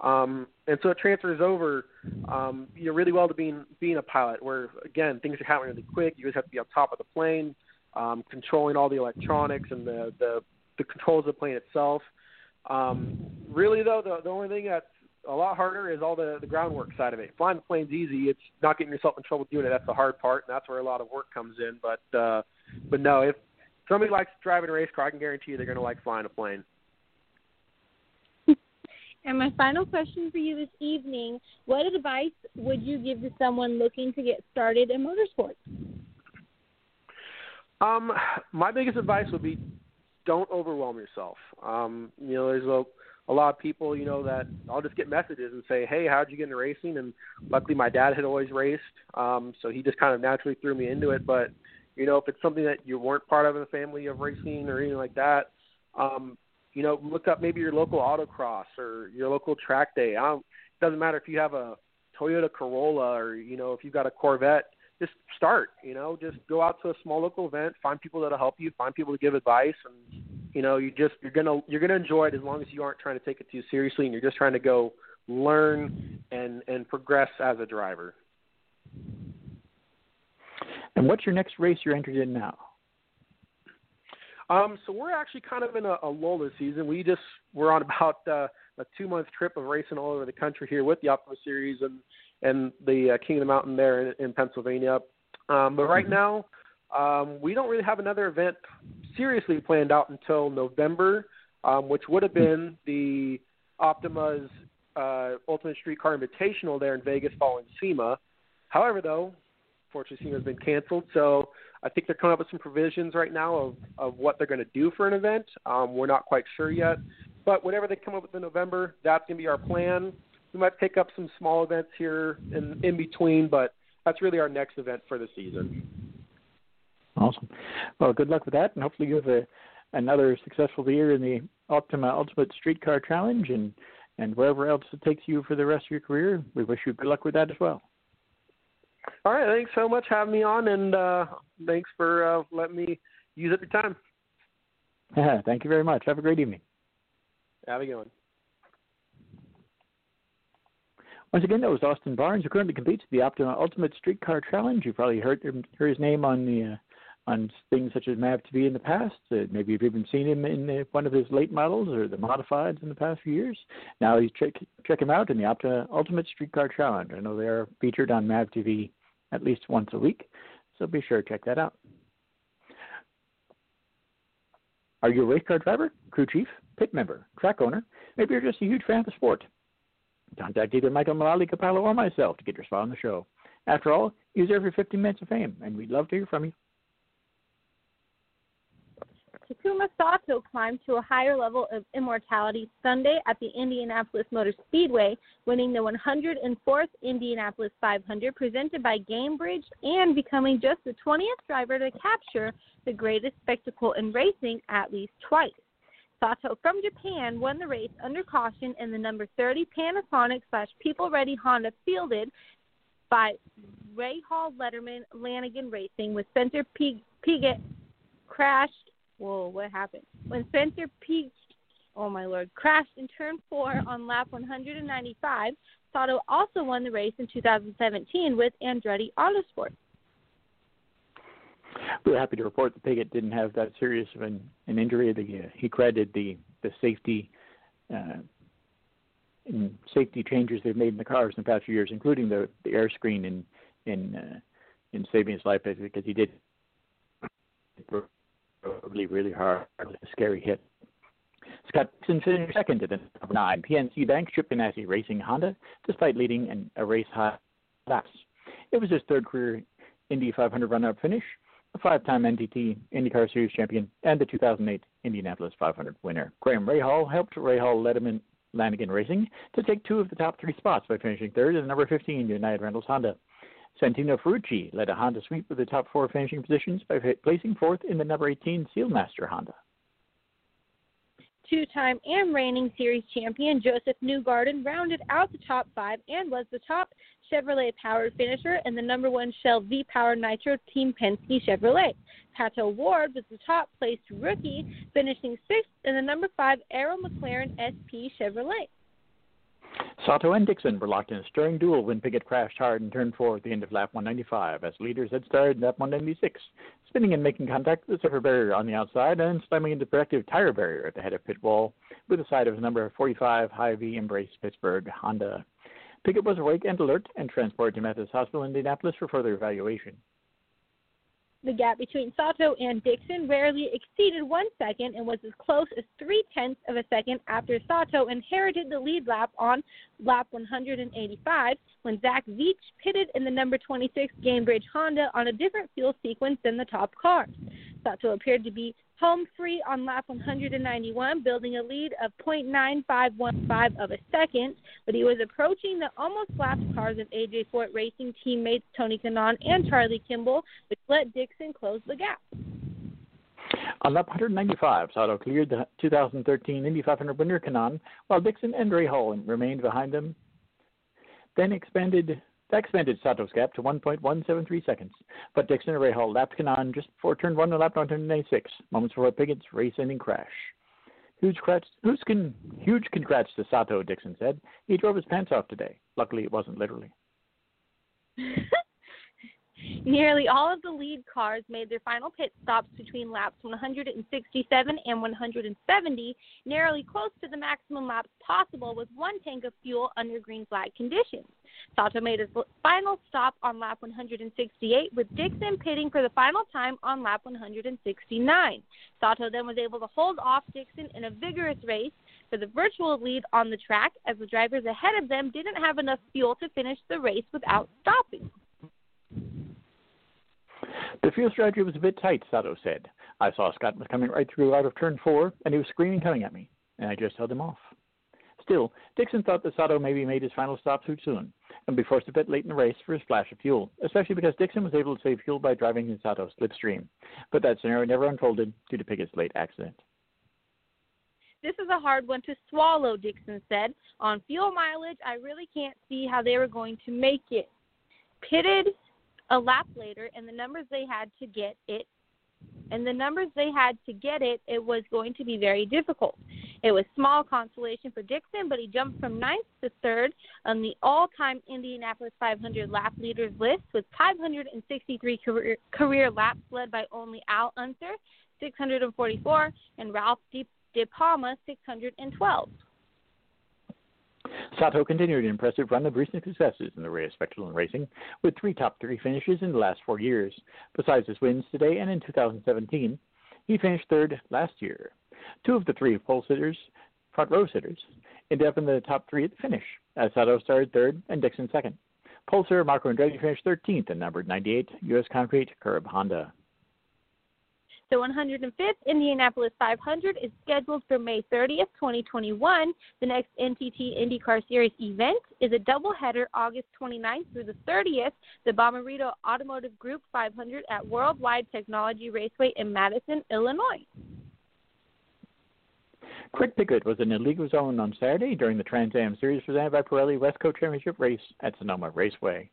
Um, and so it transfers over, um, you know, really well to being being a pilot, where again things are happening really quick. You always have to be on top of the plane, um, controlling all the electronics and the the, the controls of the plane itself. Um, really though, the, the only thing that's a lot harder is all the the groundwork side of it. Flying the plane's easy. It's not getting yourself in trouble doing it. That's the hard part, and that's where a lot of work comes in. But uh, but no, if somebody likes driving a race car, I can guarantee you they're going to like flying a plane. And my final question for you this evening what advice would you give to someone looking to get started in motorsports? Um, my biggest advice would be don't overwhelm yourself. Um, you know, there's a a lot of people, you know, that I'll just get messages and say, "Hey, how'd you get into racing?" And luckily, my dad had always raced, um, so he just kind of naturally threw me into it. But you know, if it's something that you weren't part of in the family of racing or anything like that, um, you know, look up maybe your local autocross or your local track day. I don't, it doesn't matter if you have a Toyota Corolla or you know if you've got a Corvette. Just start. You know, just go out to a small local event, find people that'll help you, find people to give advice, and you know, you just you're gonna you're gonna enjoy it as long as you aren't trying to take it too seriously and you're just trying to go learn and and progress as a driver. And what's your next race you're interested in now? Um, so we're actually kind of in a, a lull this season. We just we're on about uh, a two month trip of racing all over the country here with the Optima Series and and the uh, King of the Mountain there in, in Pennsylvania. Um, but right mm-hmm. now, um, we don't really have another event seriously planned out until November, um, which would have been the Optima's uh, Ultimate Streetcar Invitational there in Vegas following SEMA. However, though, fortunately, SEMA has been canceled, so I think they're coming up with some provisions right now of, of what they're going to do for an event. Um, we're not quite sure yet, but whatever they come up with in November, that's going to be our plan. We might pick up some small events here in, in between, but that's really our next event for the season. Awesome. Well, good luck with that, and hopefully you have a, another successful year in the Optima Ultimate Streetcar Challenge and and wherever else it takes you for the rest of your career. We wish you good luck with that as well. All right. Thanks so much for having me on, and uh, thanks for uh, letting me use up your time. Yeah, Thank you very much. Have a great evening. Have a good one. Once again, that was Austin Barnes, who currently competes in the Optima Ultimate Streetcar Challenge. You've probably heard, heard his name on the uh, on things such as MAV TV in the past. Uh, maybe you've even seen him in the, one of his late models or the modifieds in the past few years. Now he's check check him out in the Optima Ultimate Streetcar Challenge. I know they are featured on MAV TV at least once a week, so be sure to check that out. Are you a race car driver, crew chief, pit member, track owner? Maybe you're just a huge fan of the sport. Contact either Mykkal Mulalley-Kapalo or myself to get your spot on the show. After all, you deserve your 15 minutes of fame, and we'd love to hear from you. Takuma Sato climbed to a higher level of immortality Sunday at the Indianapolis Motor Speedway, winning the 104th Indianapolis 500 presented by Gainbridge and becoming just the 20th driver to capture the greatest spectacle in racing at least twice. Sato from Japan won the race under caution in the number 30 Panasonic slash PeopleReady Honda fielded by Rahal Letterman Lanigan Racing with Spencer Pigot crashed whoa, what happened? When Spencer Pigot, oh my lord, crashed in turn four on lap 195, Sato also won the race in 2017 with Andretti Autosport. We're happy to report that Pigot didn't have that serious of an, an injury. The, uh, he credited the the safety uh, safety changes they've made in the cars in the past few years, including the the aeroscreen in in uh, in saving his life because he did really, really hard, a scary hit. Scott Dixon finished second at the number nine. PNC Bank Chip Ganassi Racing Honda, despite leading in a race high laps. It was his third career Indy 500 run-up finish, five-time NTT IndyCar Series champion, and the 2008 Indianapolis 500 winner. Graham Rahal helped Rahal Letterman Lanigan Racing to take two of the top three spots by finishing third in the number 15 United Rentals Honda. Santino Ferrucci led a Honda sweep with the top four finishing positions by placing fourth in the number 18 Sealmaster Honda. Two time and reigning series champion Josef Newgarden rounded out the top five and was the top Chevrolet powered finisher in the number one Shell V Power Nitro Team Penske Chevrolet. Pato Ward was the top placed rookie, finishing sixth in the number five Arrow McLaren SP Chevrolet. Sato and Dixon were locked in a stirring duel when Pigot crashed hard and turned four at the end of lap 195 as leaders had started in lap 196, spinning and making contact with the surface barrier on the outside and slamming into protective tire barrier at the head of pit wall with the side of number 45 Hy-Vee Embrace Pittsburgh Honda. Pickett was awake and alert and transported to Methodist Hospital in Indianapolis for further evaluation. The gap between Sato and Dixon rarely exceeded one second and was as close as three tenths of a second after Sato inherited the lead lap on lap 185 when Zach Veach pitted in the number 26 Gainbridge Honda on a different fuel sequence than the top car. Sato appeared to be home free on lap 191, building a lead of 0.9515 of a second, but he was approaching the almost lapped cars of AJ Foyt Racing teammates Tony Kanaan and Charlie Kimball, which let Dixon close the gap. On lap 195, Sato cleared the 2013 Indy 500 winner Kanaan, while Dixon and Rahal remained behind them. Then expanded that expanded Sato's gap to 1.173 seconds, but Dixon and Rahal lapped Kanaan just before turn one and lap 196, moments before Pickett's race-ending crash. Huge congrats, huge congrats to Sato, Dixon said. He drove his pants off today. Luckily, it wasn't literally. Nearly all of the lead cars made their final pit stops between laps 167 and 170, narrowly close to the maximum laps possible with one tank of fuel under green flag conditions. Sato made his final stop on lap 168, with Dixon pitting for the final time on lap 169. Sato then was able to hold off Dixon in a vigorous race for the virtual lead on the track, as the drivers ahead of them didn't have enough fuel to finish the race without stopping. The fuel strategy was a bit tight, Sato said. I saw Scott was coming right through out of turn four, and he was screaming coming at me, and I just held him off. Still, Dixon thought that Sato maybe made his final stop too soon and be forced to pit late in the race for a splash of fuel, especially because Dixon was able to save fuel by driving in Sato's slipstream. But that scenario never unfolded due to Pickett's late accident. This is a hard one to swallow, Dixon said. On fuel mileage, I really can't see how they were going to make it. Pitted a lap later, and the numbers they had to get it and the numbers they had to get it, it was going to be very difficult. It was small consolation for Dixon, but he jumped from ninth to third on the all-time Indianapolis 500 lap leaders list with 563 career, career laps led by only Al Unser, 644, and Ralph De, De Palma, 612. Sato continued an impressive run of recent successes in the spectacle and racing, with three top three finishes in the last four years. Besides his wins today and in 2017, he finished third last year. Two of the three pole sitters, front row sitters, ended up in the top three at the finish, as Sato started third and Dixon second. Pole sitter Marco Andretti finished 13th in numbered 98 U.S. Concrete Curb Honda. The 105th Indianapolis 500 is scheduled for May 30th, 2021. The next NTT IndyCar Series event is a doubleheader August 29th through the 30th, the Bomarito Automotive Group 500 at Worldwide Technology Raceway in Madison, Illinois. Greg Pickett was in of his own on Saturday during the Trans Am Series presented by Pirelli West Coast Championship race at Sonoma Raceway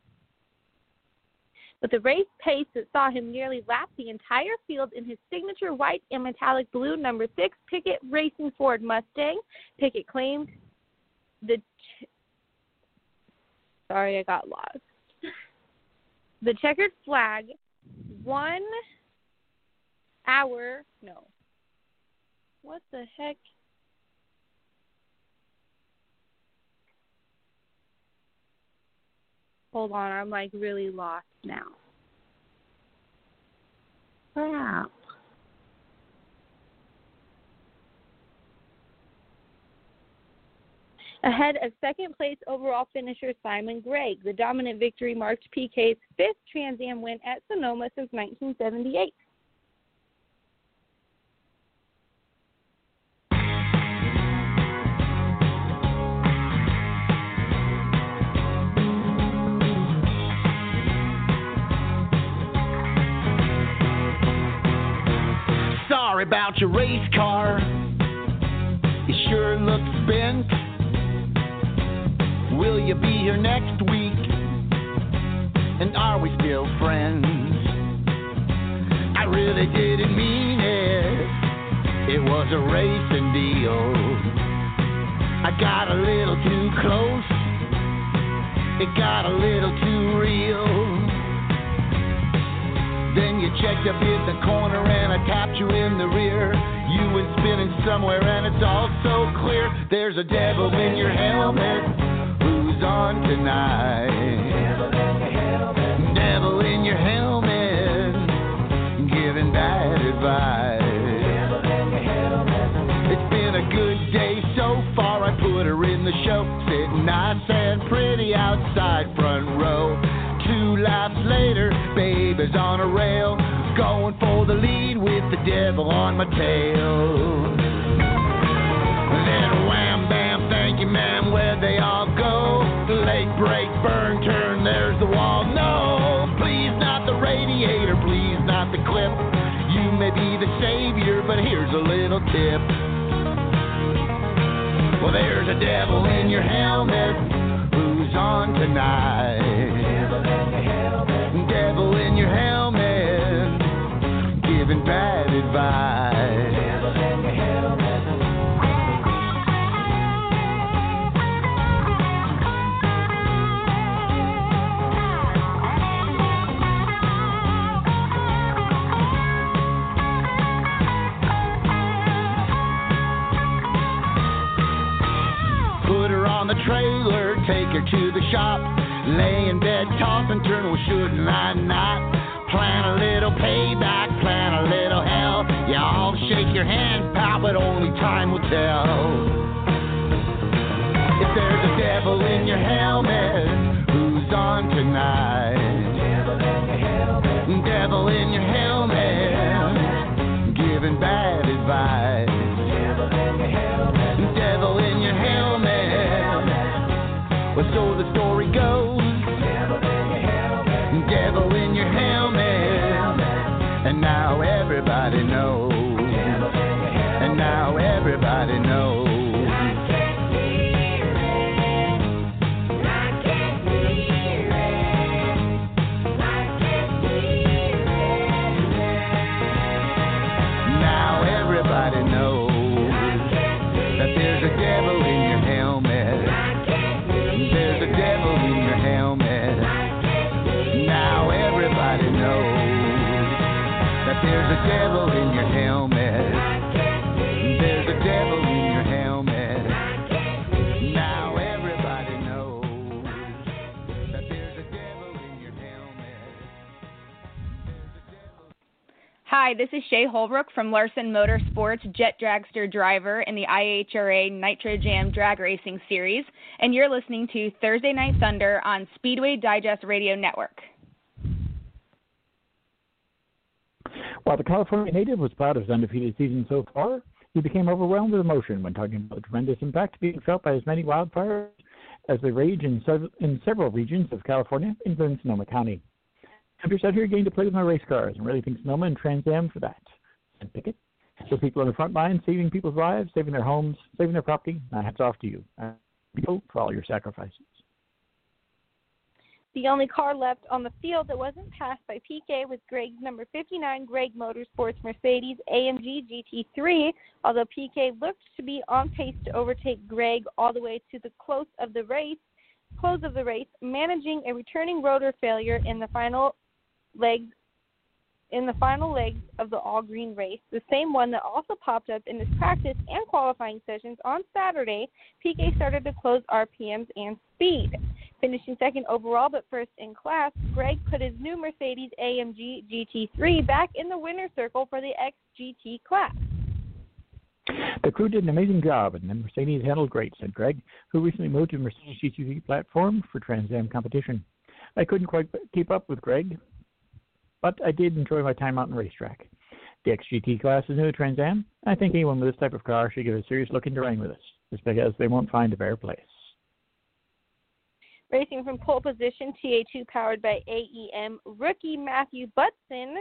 with a race pace that saw him nearly lap the entire field in his signature white and metallic blue number six Pickett Racing Ford Mustang. Pickett claimed the. Ch- Sorry, I got lost. The checkered flag, one hour. No. What the heck? Hold on, I'm like really lost now. Crap. Ahead of second place overall finisher Simon Gregg, the dominant victory marked PK's fifth Trans Am win at Sonoma since 1978. Sorry about your race car. It sure looks bent. Will you be here next week? And are we still friends? I really didn't mean it. It was a racing deal. I got a little too close. It got a little too real. Then you checked up in the corner and I tapped you in the rear. You Spin spinning somewhere and it's all so clear. There's a devil in your helmet. Who's on tonight? Devil in your helmet, giving bad advice. It's been a good day so far. I put her in the show, sitting nice and pretty outside front row. Two laps later, babe is on a rail, going for the lead with the devil on my tail. Then wham bam, thank you ma'am, where'd they all go? Lake break, burn, turn, there's the wall. No, please not the radiator, please not the clip. You may be the savior, but here's a little tip. Well, there's a devil in your helmet Shea Holbrook from Larsen Motorsports Jet Dragster Driver in the IHRA Nitro Jam Drag Racing Series, and you're listening to Thursday Night Thunder on Speedway Digest Radio Network. While the California native was proud of his undefeated season so far, he became overwhelmed with emotion when talking about the tremendous impact being felt by as many wildfires as they rage in, sev- in several regions of California, including Sonoma County. I'm just out here getting to play with my race cars and really think Sonoma and Trans Am for that. And Pickett, so people on the front line, saving people's lives, saving their homes, saving their property, my hats off to you. People for all your sacrifices. The only car left on the field that wasn't passed by PK was Gregg's number 59 Gregg Motorsports Mercedes AMG GT3, although PK looked to be on pace to overtake Gregg all the way to the close of the race, close of the race, managing a returning rotor failure in the final legs in the final legs of the all green race, the same one that also popped up in his practice and qualifying sessions on Saturday, PK started to close RPMs and speed. Finishing second overall but first in class, Gregg put his new Mercedes AMG GT3 back in the winner's circle for the XGT class. The crew did an amazing job, and the Mercedes handled great, said Gregg, who recently moved to the Mercedes GT3 platform for Trans Am competition. I couldn't quite keep up with Greg, but I did enjoy my time out the racetrack. The XGT class is new Trans Am. I think anyone with this type of car should give a serious look into running with us, just because they won't find a better place. Racing from pole position, TA2 powered by AEM rookie Matthew Butson,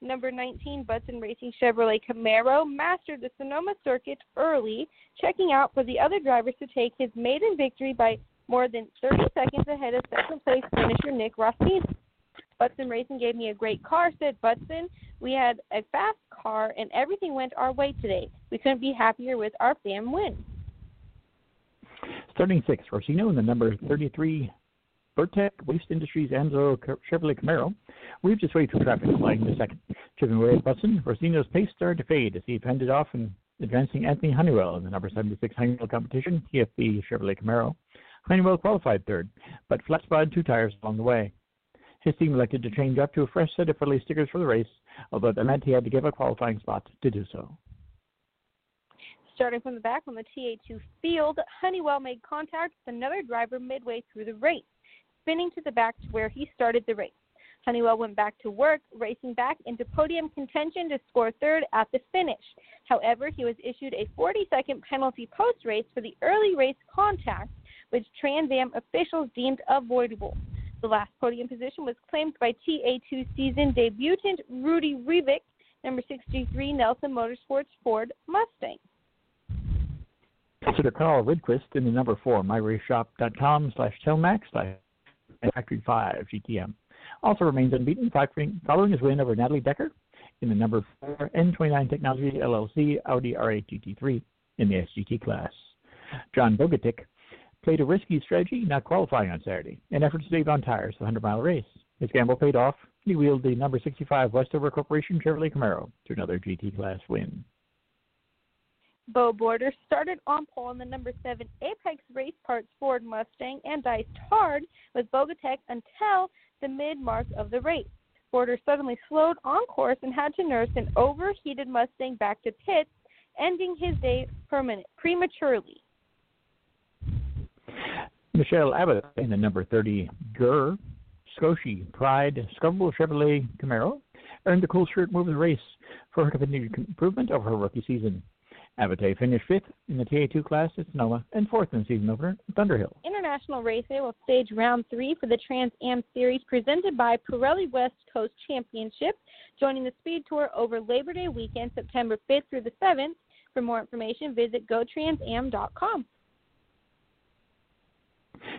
number 19 Butson Racing Chevrolet Camaro, mastered the Sonoma circuit early, checking out for the other drivers to take his maiden victory by more than 30 seconds ahead of second place finisher Nick Rostin. Butson Racing gave me a great car, said Butson. We had a fast car and everything went our way today. We couldn't be happier with our fam win. Starting sixth, Rossino in the number 33 Burrtec Waste Industries Anzo Chevrolet Camaro weaved his way through traffic, flying to second. Chipping away at Butson, Rossino's pace started to fade as he fended off and advancing Anthony Honeywell in the number 76 Honeywell competition, TFB Chevrolet Camaro. Honeywell qualified third, but flat spotted two tires along the way. His team elected to change up to a fresh set of friendly stickers for the race, although that meant he had to give a qualifying spot to do so. Starting from the back on the TA2 field, Honeywell made contact with another driver midway through the race, spinning to the back to where he started the race. Honeywell went back to work, racing back into podium contention to score third at the finish. However, he was issued a 40 second penalty post race for the early race contact, which Trans Am officials deemed avoidable. The last podium position was claimed by TA2 season debutant Rudy Revik, number 63 Nelson Motorsports Ford Mustang. Consider Carl Rydquist in the number four myraceshop.com slash telmax slash factory five GTM. Also remains unbeaten following his win over Natalie Decker in the number four N29 Technology LLC Audi R8 GT3 in the SGT class. John Bogatic played a risky strategy, not qualifying on Saturday, in effort to save on tires the 100 mile race. His gamble paid off. He wheeled the number 65 Westover Corporation Chevrolet Camaro to another GT class win. Bo Border started on pole in the number 7 Apex Race Parts Ford Mustang and diced hard with Bogatech until the mid mark of the race. Border suddenly slowed on course and had to nurse an overheated Mustang back to pits, ending his day permanent, prematurely. Michelle Abbate in the number 30 Gur Scotia Pride Scrubbable Chevrolet Camaro earned the cool shirt move of the race for her continued improvement over her rookie season. Abbate finished fifth in the TA2 class at Sonoma and fourth in season opener Thunderhill. International Raceway will stage round three for the Trans Am Series presented by Pirelli West Coast Championship, joining the Speed Tour over Labor Day weekend, September 5th through the 7th. For more information, visit gotransam.com.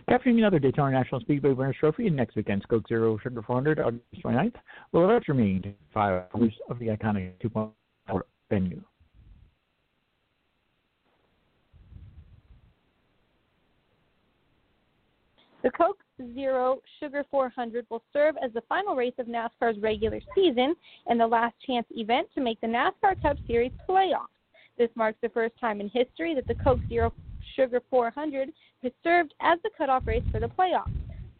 Capturing another Daytona National Speedway Winners Trophy next weekend's Coke Zero Sugar 400 August 29th will usher me to five hours of the iconic 2.4 venue. The Coke Zero Sugar 400 will serve as the final race of NASCAR's regular season and the last chance event to make the NASCAR Cup Series playoffs. This marks the first time in history that the Coke Zero Sugar 400 has served as the cutoff race for the playoffs.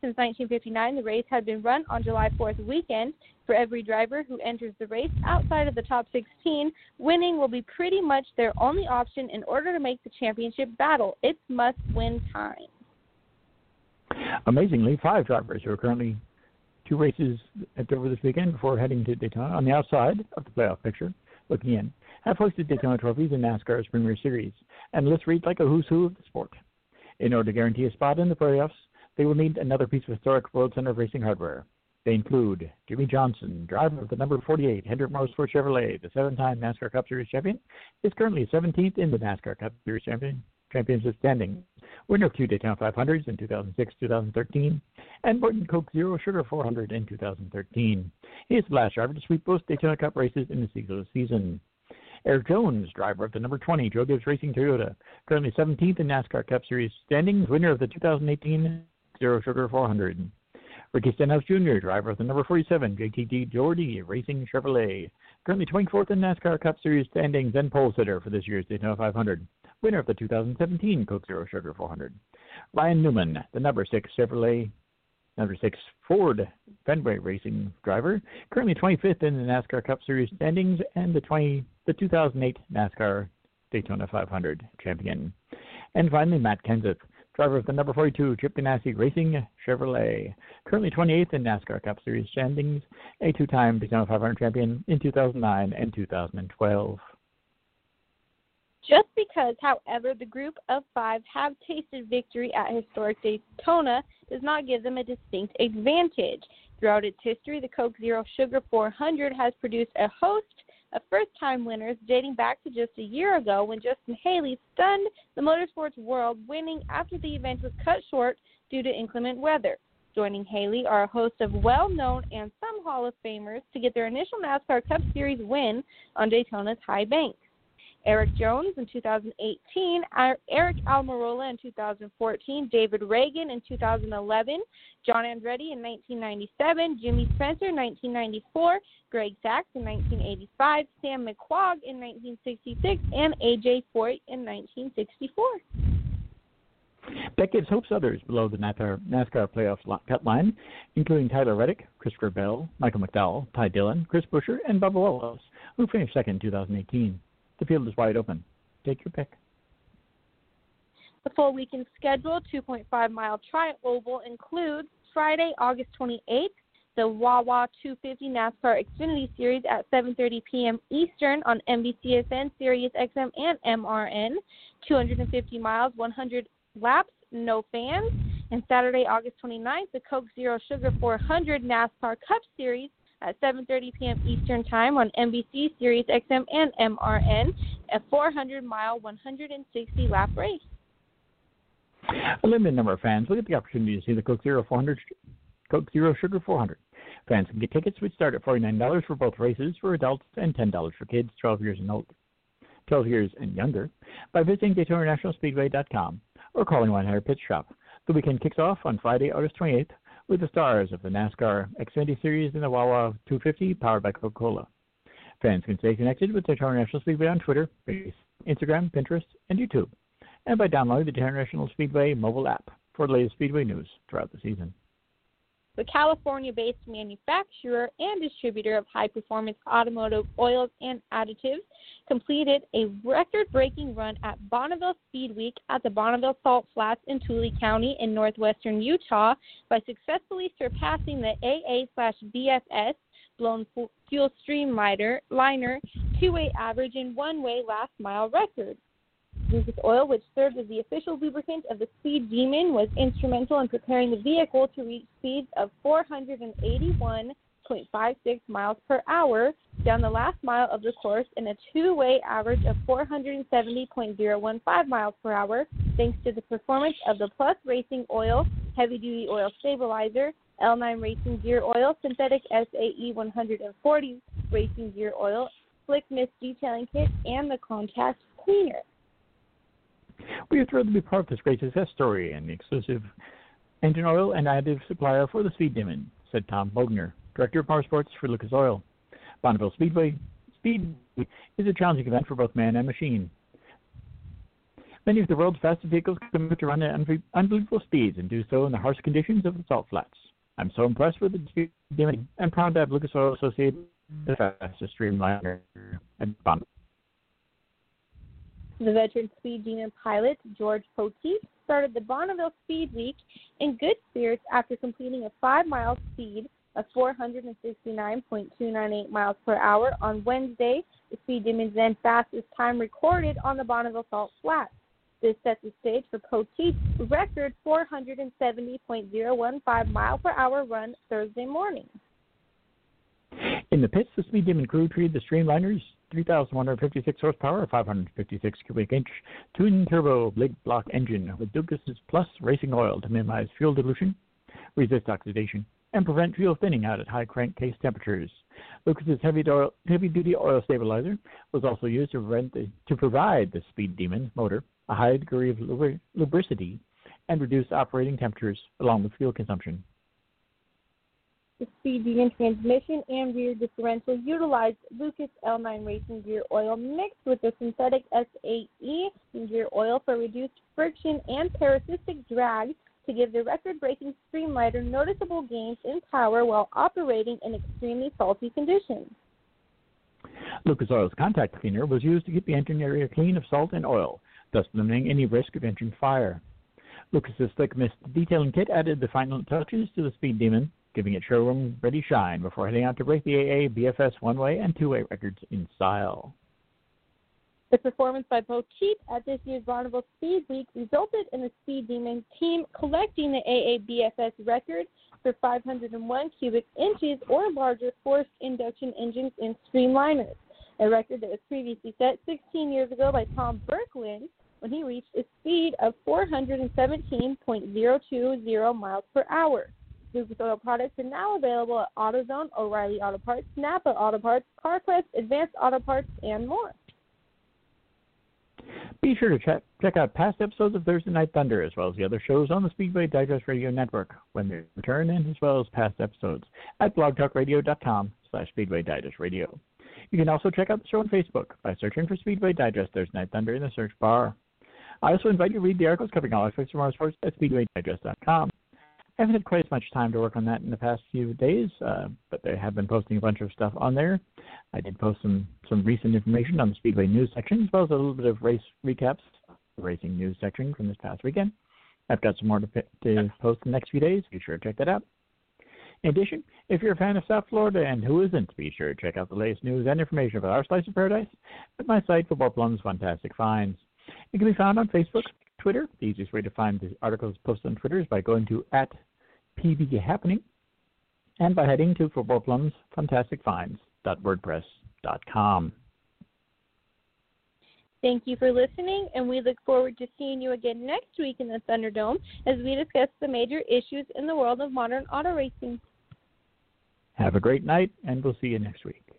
Since 1959, the race had been run on July 4th weekend. For every driver who enters the race outside of the top 16, winning will be pretty much their only option in order to make the championship battle. It's must win time. Amazingly, five drivers who are currently two races at over this weekend before heading to Daytona on the outside of the playoff picture, looking in, have hosted Daytona trophies in NASCAR's Premier Series, and let's read like a who's who of the sport. In order to guarantee a spot in the playoffs, they will need another piece of historic World Center Racing hardware. They include Jimmie Johnson, driver of the number 48 Hendrick Motorsport Chevrolet, the seven-time NASCAR Cup Series champion, is currently 17th in the NASCAR Cup Series champion, championship standing winner of two Daytona 500s in 2006 2013, and Morton Coke Zero Sugar 400 in 2013. He is the last driver to sweep both Daytona Cup races in the single season. Erik Jones, driver of the number 20 Joe Gibbs Racing Toyota, currently 17th in NASCAR Cup Series standings, winner of the 2018 Zero Sugar 400. Ricky Stenhouse Jr., driver of the number 47 JTG Doherty Racing Chevrolet, currently 24th in NASCAR Cup Series standings and pole sitter for this year's Daytona 500 winner of the 2017 Coke Zero Sugar 400. Ryan Newman, the number six Chevrolet, number six Ford Fenway Racing driver, currently 25th in the NASCAR Cup Series standings and the 20 the 2008 NASCAR Daytona 500 champion. And finally, Matt Kenseth, driver of the number 42 Chip Ganassi Racing Chevrolet, currently 28th in NASCAR Cup Series standings, a two-time Daytona 500 champion in 2009 and 2012. Just because, however, the group of five have tasted victory at historic Daytona does not give them a distinct advantage. Throughout its history, the Coke Zero Sugar 400 has produced a host of first time winners dating back to just a year ago when Justin Haley stunned the motorsports world, winning after the event was cut short due to inclement weather. Joining Haley are a host of well known and some Hall of Famers to get their initial NASCAR Cup Series win on Daytona's high banks. Erik Jones in 2018, uh, Aric Almirola in 2014, David Ragan in 2011, John Andretti in 1997, Jimmy Spencer in 1994, Greg Sacks in 1985, Sam McQuagg in 1966, and AJ Foyt in 1964. That gives hopes others below the NASCAR, NASCAR playoff cut line, including Tyler Reddick, Christopher Bell, Michael McDowell, Ty Dillon, Chris Buescher, and Bubba Wallace, who finished second in 2018. The field is wide open. Take your pick. The full weekend schedule, 2.5 mile tri oval, includes Friday, August 28th, the Wawa 250 NASCAR Xfinity Series at 7:30 p.m. Eastern on NBCSN, Sirius XM, and MRN. 250 miles, 100 laps, no fans. And Saturday, August 29th, the Coke Zero Sugar 400 NASCAR Cup Series at 7:30 p.m. Eastern Time on NBC, Sirius XM, and MRN, a 400-mile, 160-lap race. A limited number of fans will get the opportunity to see the Coke Zero 400, Coke Zero Sugar 400. Fans can get tickets which start at $49 for both races for adults and $10 for kids 12 years and older, 12 years and younger by visiting DaytonaNationalSpeedway.com or calling 100 Pit Stop. The weekend kicks off on Friday, August 28th with the stars of the NASCAR Xfinity Series and the Wawa 250 powered by Coca-Cola. Fans can stay connected with Daytona National Speedway on Twitter, Instagram, Pinterest, and YouTube, and by downloading the Daytona National Speedway mobile app for the latest Speedway news throughout the season the California based manufacturer and distributor of high performance automotive oils and additives, completed a record breaking run at Bonneville Speed Week at the Bonneville Salt Flats in Tooele County in northwestern Utah by successfully surpassing the AA slash BFS blown fuel streamliner liner two way average and one way last mile record. Lucas Oil, which served as the official lubricant of the Speed Demon, was instrumental in preparing the vehicle to reach speeds of 481.56 miles per hour down the last mile of the course in a two way average of 470.015 miles per hour, thanks to the performance of the Plus Racing Oil heavy duty oil stabilizer, L9 Racing Gear Oil, synthetic SAE 140 Racing Gear Oil, Slick Mist Detailing Kit, and the Contact Cleaner. We are thrilled to be part of this great success story and the exclusive engine oil and additive supplier for the Speed Demon, said Tom Bogner, Director of Motorsports for Lucas Oil. Bonneville Speedway Speed is a challenging event for both man and machine. Many of the world's fastest vehicles come to run at unbelievable speeds and do so in the harsh conditions of the salt flats. I'm so impressed with the Speed Demon and proud to have Lucas Oil associated the fastest streamliner at Bonneville. The veteran speed demon pilot, George Poteet, started the Bonneville Speed Week in good spirits after completing a five mile speed of 469.298 miles per hour on Wednesday, the Speed Demon's then fastest time recorded on the Bonneville Salt Flats. This sets the stage for Poteet's record 470.015 mile per hour run Thursday morning. In the pits, the Speed Demon crew treated the streamliners 3,156 horsepower, 556 cubic inch twin turbo big block engine with Lucas's Plus racing oil to minimize fuel dilution, resist oxidation, and prevent fuel thinning out at high crankcase temperatures. Lucas's heavy, oil, heavy duty oil stabilizer was also used to, the, to provide the Speed Demon motor a high degree of lubricity and reduce operating temperatures along with fuel consumption. The Speed Demon transmission and rear differential utilized Lucas L9 racing gear oil mixed with the synthetic SAE gear oil for reduced friction and parasitic drag to give the record-breaking Streamliner noticeable gains in power while operating in extremely salty conditions. Lucas Oil's contact cleaner was used to keep the engine area clean of salt and oil, thus limiting any risk of engine fire. Lucas's Slick Mist detailing kit added the final touches to the Speed Demon giving it showroom ready shine before heading out to break the AA, BFS one way and two way records in style. The performance by Poteet at this year's Bonneville Speed Week resulted in the Speed Demon team collecting the AABFS record for 501 cubic inches or larger forced induction engines in streamliners, a record that was previously set 16 years ago by Tom Burkland when he reached a speed of 417.020 miles per hour. Lucas Oil products are now available at AutoZone, O'Reilly Auto Parts, Napa Auto Parts, CarQuest, Advanced Auto Parts, and more. Be sure to check, check out past episodes of Thursday Night Thunder as well as the other shows on the Speedway Digest Radio Network when they return as well as past episodes at blogtalkradio.com slash Speedway Digest Radio. You can also check out the show on Facebook by searching for Speedway Digest Thursday Night Thunder in the search bar. I also invite you to read the articles covering all aspects of motorsports at speedwaydigest.com. I haven't had quite as much time to work on that in the past few days, uh, but they have been posting a bunch of stuff on there. I did post some, some recent information on the Speedway news section, as well as a little bit of race recaps, racing news section from this past weekend. I've got some more to, to post in the next few days. Be sure to check that out. In addition, if you're a fan of South Florida and who isn't, be sure to check out the latest news and information about our slice of paradise at my site, Football Plum's Fantastic Finds. It can be found on Facebook, Twitter. The easiest way to find the articles posted on Twitter is by going to at PB Happening and by heading to Football Plum's Fantastic Finds.wordpress.com. Thank you for listening, and we look forward to seeing you again next week in the Thunderdome as we discuss the major issues in the world of modern auto racing. Have a great night, and we'll see you next week.